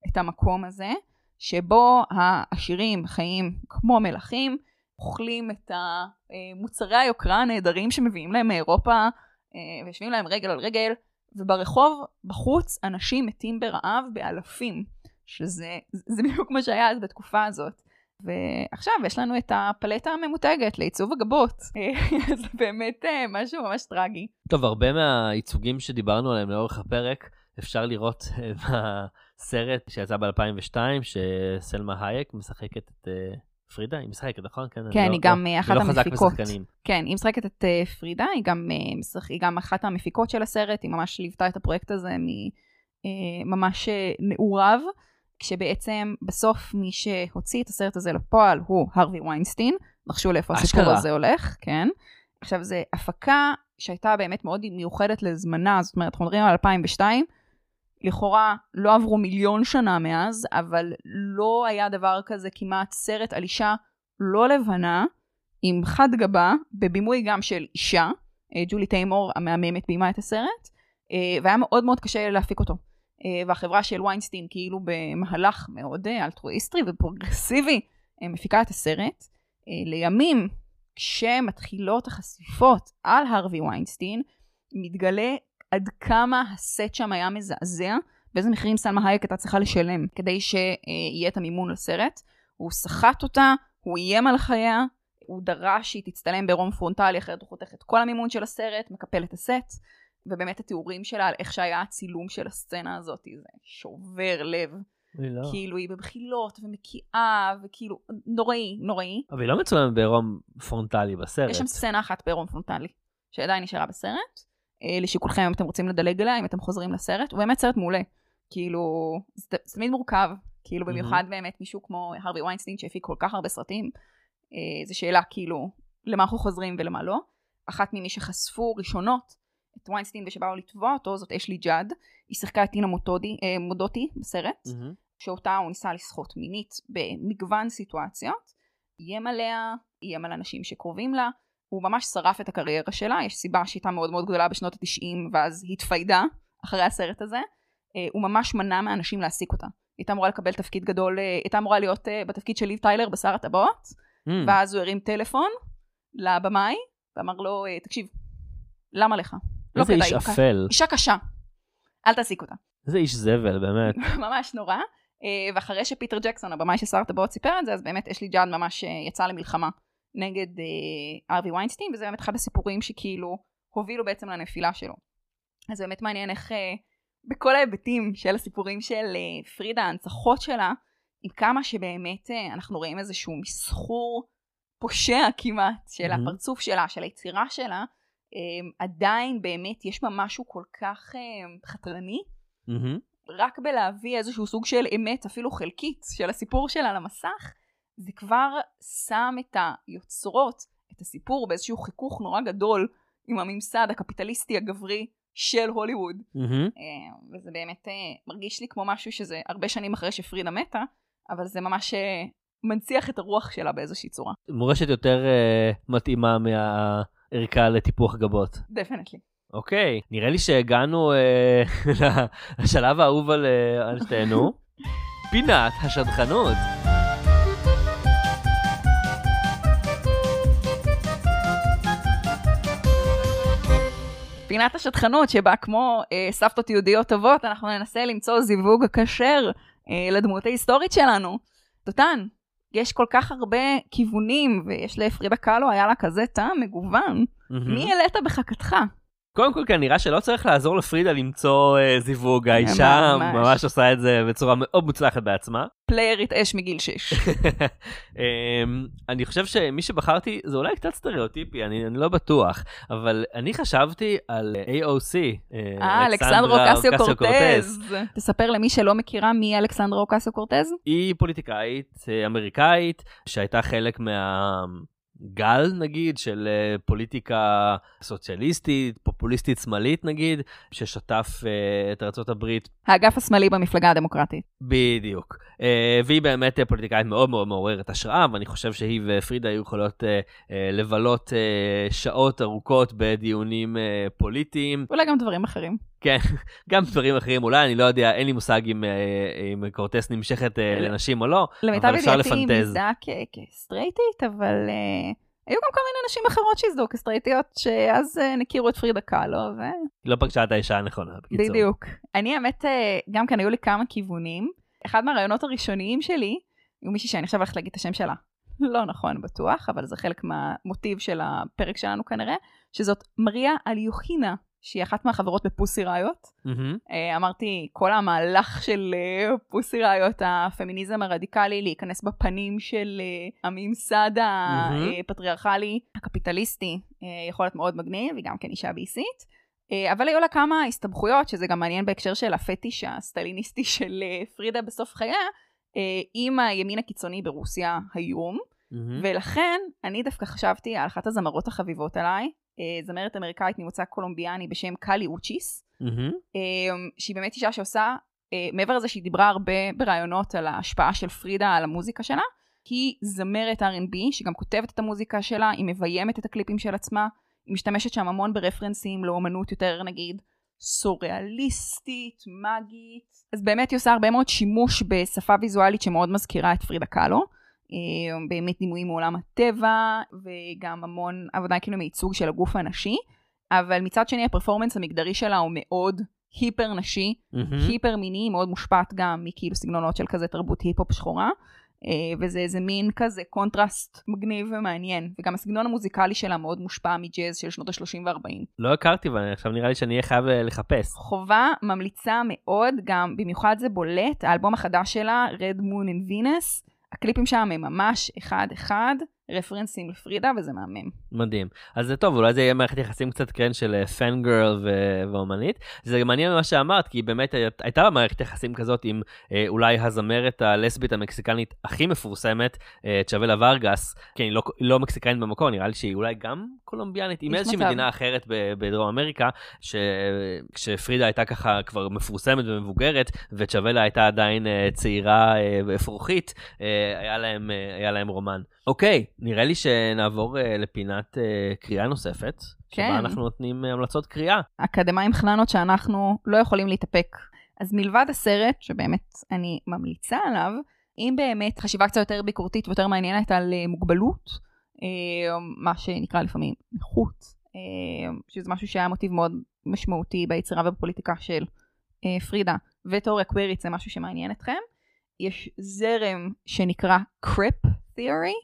Speaker 1: את המקום הזה, שבו העשירים חיים כמו מלכים, אוכלים את המוצרי היוקרה הנהדרים שמביאים להם מאירופה, אה, ויושבים להם רגל על רגל, וברחוב, בחוץ, אנשים מתים ברעב באלפים, שזה זה בדיוק מה שהיה אז בתקופה הזאת. ועכשיו יש לנו את הפלטה הממותגת לעיצוב הגבות. זה באמת אה, משהו ממש טרגי.
Speaker 2: טוב, הרבה מהייצוגים שדיברנו עליהם לאורך הפרק, אפשר לראות אה, בסרט שיצא ב-2002, שסלמה הייק משחקת את uh, פרידה, היא משחקת, נכון?
Speaker 1: כן, כן היא לא, גם לא, אחת
Speaker 2: לא
Speaker 1: המפיקות. כן, היא משחקת את uh, פרידה, היא גם, uh, משחק, היא גם אחת המפיקות של הסרט, היא ממש ליוותה את הפרויקט הזה ממש uh, נעוריו. כשבעצם בסוף מי שהוציא את הסרט הזה לפועל הוא הרווי ויינסטין, נחשו לאיפה הסיפור הזה הולך, כן. עכשיו זה הפקה שהייתה באמת מאוד מיוחדת לזמנה, זאת אומרת אנחנו מדברים על 2002, לכאורה לא עברו מיליון שנה מאז, אבל לא היה דבר כזה כמעט סרט על אישה לא לבנה, עם חד גבה, בבימוי גם של אישה, אה, ג'ולי טיימור המהממת ביימה את הסרט, אה, והיה מאוד מאוד קשה להפיק אותו. אה, והחברה של ויינסטין כאילו במהלך מאוד אה, אלטרואיסטרי ופרוגרסיבי אה, מפיקה את הסרט. לימים כשמתחילות החשיפות על הרווי ויינסטין מתגלה עד כמה הסט שם היה מזעזע ואיזה מחירים סלמה הייק הייתה צריכה לשלם כדי שיהיה את המימון לסרט. הוא סחט אותה, הוא איים על חייה, הוא דרש שהיא תצטלם בעירום פרונטלי אחרת הוא חותך את כל המימון של הסרט, מקפל את הסט. ובאמת התיאורים שלה על איך שהיה הצילום של הסצנה הזאת, זה שובר לב. לא. כאילו היא בבחילות ומקיאה וכאילו נוראי, נוראי.
Speaker 2: אבל היא לא מצולמת בעירום פרונטלי בסרט.
Speaker 1: יש שם סצנה אחת בעירום פרונטלי, שעדיין נשארה בסרט. אה, לשיקולכם אם אתם רוצים לדלג עליה, אם אתם חוזרים לסרט, הוא באמת סרט מעולה. כאילו, זה תמיד מורכב, כאילו במיוחד mm-hmm. באמת מישהו כמו הרווי ויינסטין שהפיק כל כך הרבה סרטים, אה, זו שאלה כאילו, למה אנחנו חוזרים ולמה לא. אחת ממי שחשפו ראשונות את ויינסטין ושבאו לתבוע אותו זאת אשלי ג'אד, היא שיחקה את טינה מוטודי, אה, מודוטי בסרט, mm-hmm. שאותה הוא ניסה לסחוט מינית במגוון סיטואציות, איים עליה, איים על אנשים שקרובים לה, הוא ממש שרף את הקריירה שלה, יש סיבה שהייתה מאוד מאוד גדולה בשנות התשעים ואז התפיידה אחרי הסרט הזה, אה, הוא ממש מנע מאנשים להעסיק אותה. היא הייתה אמורה לקבל תפקיד גדול, אה, הייתה אמורה להיות אה, בתפקיד של ליב טיילר בשר הטבעות, mm. ואז הוא הרים טלפון לבמאי, ואמר לו, אה, תקשיב, למה לך?
Speaker 2: לא איזה איש אפל.
Speaker 1: אישה קשה. אל תעסיק אותה.
Speaker 2: איזה איש זבל, באמת.
Speaker 1: ממש נורא. אה, ואחרי שפיטר ג'קסון, הבמאי של שר הטבעות סיפר את זה, אז באמת אשלי ג'אד ממש אה, יצא למלחמה נגד אה, ארווי ויינסטין, וזה באמת אחד הסיפורים שכאילו הובילו בעצם לנפילה שלו. אז באמת מעניין איך בכל ההיבטים של הסיפורים של פרידה, ההנצחות שלה, עם כמה שבאמת אנחנו רואים איזשהו מסחור פושע כמעט של mm-hmm. הפרצוף שלה, של היצירה שלה, עדיין באמת יש בה משהו כל כך um, חתרני, mm-hmm. רק בלהביא איזשהו סוג של אמת אפילו חלקית של הסיפור שלה למסך, זה כבר שם את היוצרות, את הסיפור באיזשהו חיכוך נורא גדול עם הממסד הקפיטליסטי הגברי של הוליווד. Mm-hmm. וזה באמת uh, מרגיש לי כמו משהו שזה הרבה שנים אחרי שפרידה מתה, אבל זה ממש uh, מנציח את הרוח שלה באיזושהי צורה.
Speaker 2: מורשת יותר uh, מתאימה מה... ערכה לטיפוח גבות.
Speaker 1: דפנטלי.
Speaker 2: אוקיי, נראה לי שהגענו אה, לשלב האהוב על, אה, על שתינו, פינת השדכנות.
Speaker 1: פינת השטחנות שבה כמו אה, סבתות יהודיות טובות אנחנו ננסה למצוא זיווג כשר אה, לדמות ההיסטורית שלנו. דותן, יש כל כך הרבה כיוונים, ויש לפרידה קאלו, היה לה כזה טעם מגוון. Mm-hmm. מי העלית בחכתך?
Speaker 2: קודם כל, כנראה שלא צריך לעזור לפרידה למצוא אה, זיווג, האישה ממש. ממש עושה את זה בצורה מאוד מוצלחת בעצמה.
Speaker 1: פליירית אש מגיל 6.
Speaker 2: אמ, אני חושב שמי שבחרתי זה אולי קצת סטריאוטיפי, אני, אני לא בטוח, אבל אני חשבתי על AOC,
Speaker 1: אה, אה אלכסנדרו קסיו קורטז. תספר למי שלא מכירה מי אלכסנדרו קסיו קורטז.
Speaker 2: היא פוליטיקאית אה, אמריקאית שהייתה חלק מה... גל נגיד של אה, פוליטיקה סוציאליסטית, פופוליסטית שמאלית נגיד, ששטף uh, את ארה"ב.
Speaker 1: האגף השמאלי במפלגה הדמוקרטית.
Speaker 2: בדיוק. Uh, והיא באמת פוליטיקאית מאוד מאוד מעוררת השראה, ואני חושב שהיא ופרידה היו יכולות uh, לבלות שעות ארוכות בדיונים פוליטיים.
Speaker 1: אולי גם דברים אחרים.
Speaker 2: כן, גם דברים אחרים אולי, אני לא יודע, אין לי מושג אם, אם קורטס נמשכת לנשים או לא,
Speaker 1: אבל אפשר לפנטז. למיטב ידיעתי היא מזדהה כסטרייטית, אבל היו גם כל מיני נשים אחרות שהזדהו כסטרייטיות, שאז אה, הכירו את פרידה קאלו, ו...
Speaker 2: לא פגשה את האישה הנכונה, בקיצור.
Speaker 1: בדיוק. אני האמת, אה, גם כאן היו לי כמה כיוונים. אחד מהרעיונות הראשוניים שלי, הוא מישהי שאני עכשיו הולכת להגיד את השם שלה. לא נכון בטוח, אבל זה חלק מהמוטיב של הפרק שלנו כנראה, שזאת מריה אליוחינה, שהיא אחת מהחברות בפוסי ראיות. אה, אמרתי, כל המהלך של אה, פוסי ראיות, הפמיניזם הרדיקלי, להיכנס בפנים של אה, הממסד הפטריארכלי, הקפיטליסטי, אה, יכול להיות מאוד מגניב, היא גם כן אישה ביסית. אבל היו לה כמה הסתבכויות, שזה גם מעניין בהקשר של הפטיש הסטליניסטי של פרידה בסוף חייה, עם הימין הקיצוני ברוסיה היום.
Speaker 2: מהמם.
Speaker 1: ולכן אני דווקא חשבתי על אחת הזמרות החביבות עליי, זמרת אמריקאית ממוצא קולומביאני בשם קאלי אוצ'יס. אה, שהיא באמת אישה שעושה, אה, מעבר לזה שהיא דיברה הרבה בראיונות על ההשפעה של פרידה על המוזיקה שלה, היא זמרת R&B שגם כותבת את המוזיקה שלה, היא מביימת את הקליפים של עצמה, היא משתמשת שם המון ברפרנסים לאומנות יותר נגיד סוריאליסטית, מאגית. אז באמת היא עושה הרבה מאוד שימוש בשפה ויזואלית שמאוד מזכירה את פרידה קאלו. אה, באמת דימויים מעולם הטבע, וגם המון עבודה כאילו מייצוג של הגוף הנשי. אבל מצד שני הפרפורמנס המגדרי שלה הוא מאוד hyper נשי,
Speaker 2: מהמם.
Speaker 1: hyper מיני, מאוד מושפעת גם מכאילו סגנונות של כזה תרבות היפ-הופ שחורה. אה, וזה איזה מין כזה קונטרסט מגניב ומעניין. וגם הסגנון המוזיקלי שלה מאוד מושפע מג'אז של שנות ה-30 וה-40.
Speaker 2: לא הכרתי, ועכשיו נראה לי שאני אהיה חייב אה, לחפש.
Speaker 1: חובה ממליצה מאוד, גם במיוחד זה בולט, האלבום החדש שלה, Red Moon and Venus, הקליפים שם הם ממש אחד-אחד, רפרנסים לפרידה, וזה מהמם.
Speaker 2: מדהים. אז זה טוב, אולי זה יהיה מערכת יחסים קצת כן של פן גרל ואומנית. זה מעניין מה שאמרת, כי באמת הי- הייתה לה מערכת יחסים כזאת עם אה, אולי הזמרת הלסבית המקסיקנית הכי מפורסמת, אה, צ'אבלה ורגס, כי היא לא, לא מקסיקנית במקור, נראה לי שהיא אולי גם קולומביאנית, עם איזושהי
Speaker 1: מצב.
Speaker 2: מדינה אחרת ב- בדרום אמריקה, ש... כשפרידה הייתה ככה כבר מפורסמת ומבוגרת, וצ'אבלה הייתה עדיין אה, צעירה אה, ואפרוחית, אה, היה להם, אה, היה להם רומן. אוקיי, נראה לי שנעבור אה, לפינת אה, קריאה נוספת,
Speaker 1: כן.
Speaker 2: שבה אנחנו נותנים אה, המלצות קריאה.
Speaker 1: אקדמאים חננות שאנחנו לא יכולים להתאפק. אז מלבד הסרט, שבאמת אני ממליצה עליו, אם באמת חשיבה קצת יותר ביקורתית ויותר מעניינת על מוגבלות, מה שנקרא לפעמים נכות, שזה משהו שהיה מוטיב מאוד משמעותי ביצירה ובפוליטיקה של פרידה, ותיאוריה קווירית זה משהו שמעניין אתכם. יש זרם שנקרא crip theory,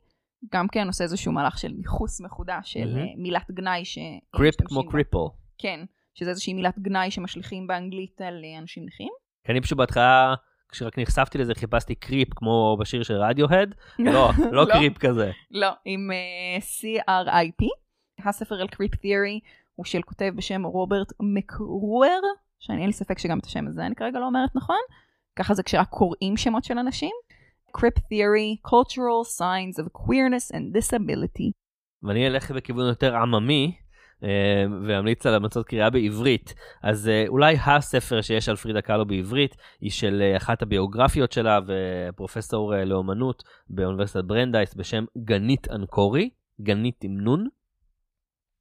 Speaker 1: גם כן עושה איזשהו מהלך של ניכוס מחודש של. אה, מילת גנאי ש...
Speaker 2: crip
Speaker 1: משתמשים
Speaker 2: כמו. cripple.
Speaker 1: כן, שזה איזושהי מילת גנאי שמשליכים באנגלית על אה, אנשים נכים.
Speaker 2: כי אני פשוט בהתחלה, כשרק נחשפתי לזה, חיפשתי creep כמו בשיר של רדיוהד. לא, לא creep כזה.
Speaker 1: לא, עם uh, C-R-I-P. הספר על קריפ תיאורי הוא של כותב בשם רוברט מקרואר, שאני אין לי ספק שגם את השם הזה אני כרגע לא אומרת נכון. ככה זה כשרק קוראים שמות של אנשים. קריפ תיאורי, cultural signs of queerness and disability.
Speaker 2: ואני אלך בכיוון יותר עממי, אה, ואמליץ על המלצות קריאה בעברית. אז אה, אולי הספר שיש על פרידה קאלו בעברית, היא של אה, אחת הביוגרפיות שלה ופרופסור לאומנות באוניברסיטת ברנדייס בשם גנית אנקורי, גנית עם נון.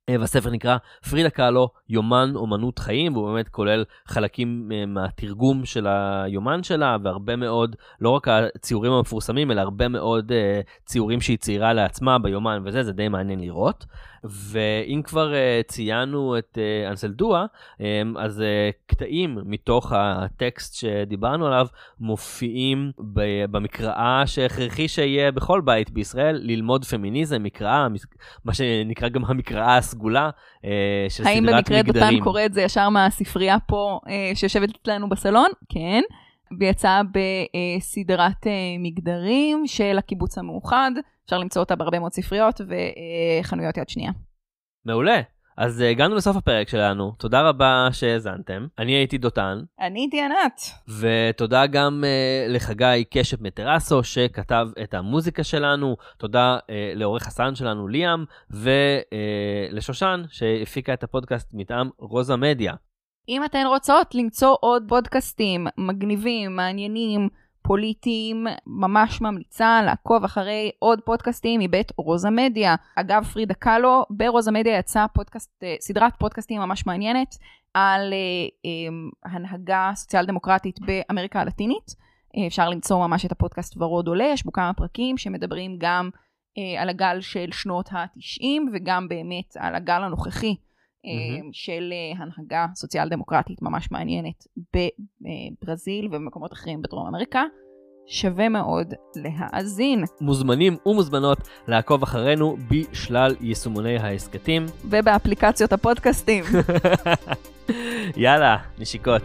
Speaker 2: אה, והספר נקרא פרידה קאלו, יומן אומנות חיים, והוא באמת כולל חלקים אה, מהתרגום של היומן שלה, והרבה מאוד, לא רק הציורים המפורסמים, אלא הרבה מאוד אה, ציורים שהיא ציירה לעצמה ביומן וזה, זה די מעניין לראות. ואם כבר uh, ציינו את uh, אנסלדואה, um, אז uh, קטעים מתוך הטקסט שדיברנו עליו מופיעים ב- במקראה שהכרחי שיהיה בכל בית בישראל, ללמוד פמיניזם, מקראה, מה שנקרא גם המקראה הסגולה uh, של
Speaker 1: האם
Speaker 2: סדרת
Speaker 1: במקרה דותן
Speaker 2: מגדרים.
Speaker 1: קורא את זה ישר מהספרייה פה אה, שיושבת אצלנו בסלון? כן. ויצאה בסדרת אה, מגדרים של הקיבוץ המאוחד. אפשר למצוא אותה בהרבה מאוד ספריות וחנויות יד שנייה.
Speaker 2: מעולה. אז uh, הגענו לסוף הפרק שלנו, תודה רבה שהאזנתם. אני הייתי דותן,
Speaker 1: אני הייתי ענת.
Speaker 2: ותודה גם uh, לחגי קשת מטרסו שכתב את המוזיקה שלנו, תודה uh, לעורך הסאונד שלנו ליאם, ולשושן שהפיקה את הפודקאסט מטעם רוזה מדיה.
Speaker 1: אם אתן רוצות למצוא עוד פודקאסטים מגניבים, מעניינים, פוליטיים, ממש ממליצה לעקוב אחרי עוד פודקאסטים מבית רוזה מדיה. אגב, פרידה קאלו, ברוזה מדיה יצאה פודקאסט, אה, סדרת פודקאסטים ממש מעניינת על אה, אה, הנהגה סוציאל דמוקרטית באמריקה הלטינית. אה, אפשר למצוא ממש את הפודקאסט ורוד עולה, יש בו כמה פרקים שמדברים גם אה, על הגל של שנות ה-90 וגם באמת על הגל הנוכחי mm-hmm. של אה, הנהגה סוציאל דמוקרטית ממש מעניינת בברזיל ובמקומות אחרים בדרום אמריקה. שווה מאוד להאזין.
Speaker 2: מוזמנים ומוזמנות לעקוב אחרינו בשלל יישומוני ההסכתים.
Speaker 1: ובאפליקציות הפודקאסטים.
Speaker 2: יאללה, נשיקות.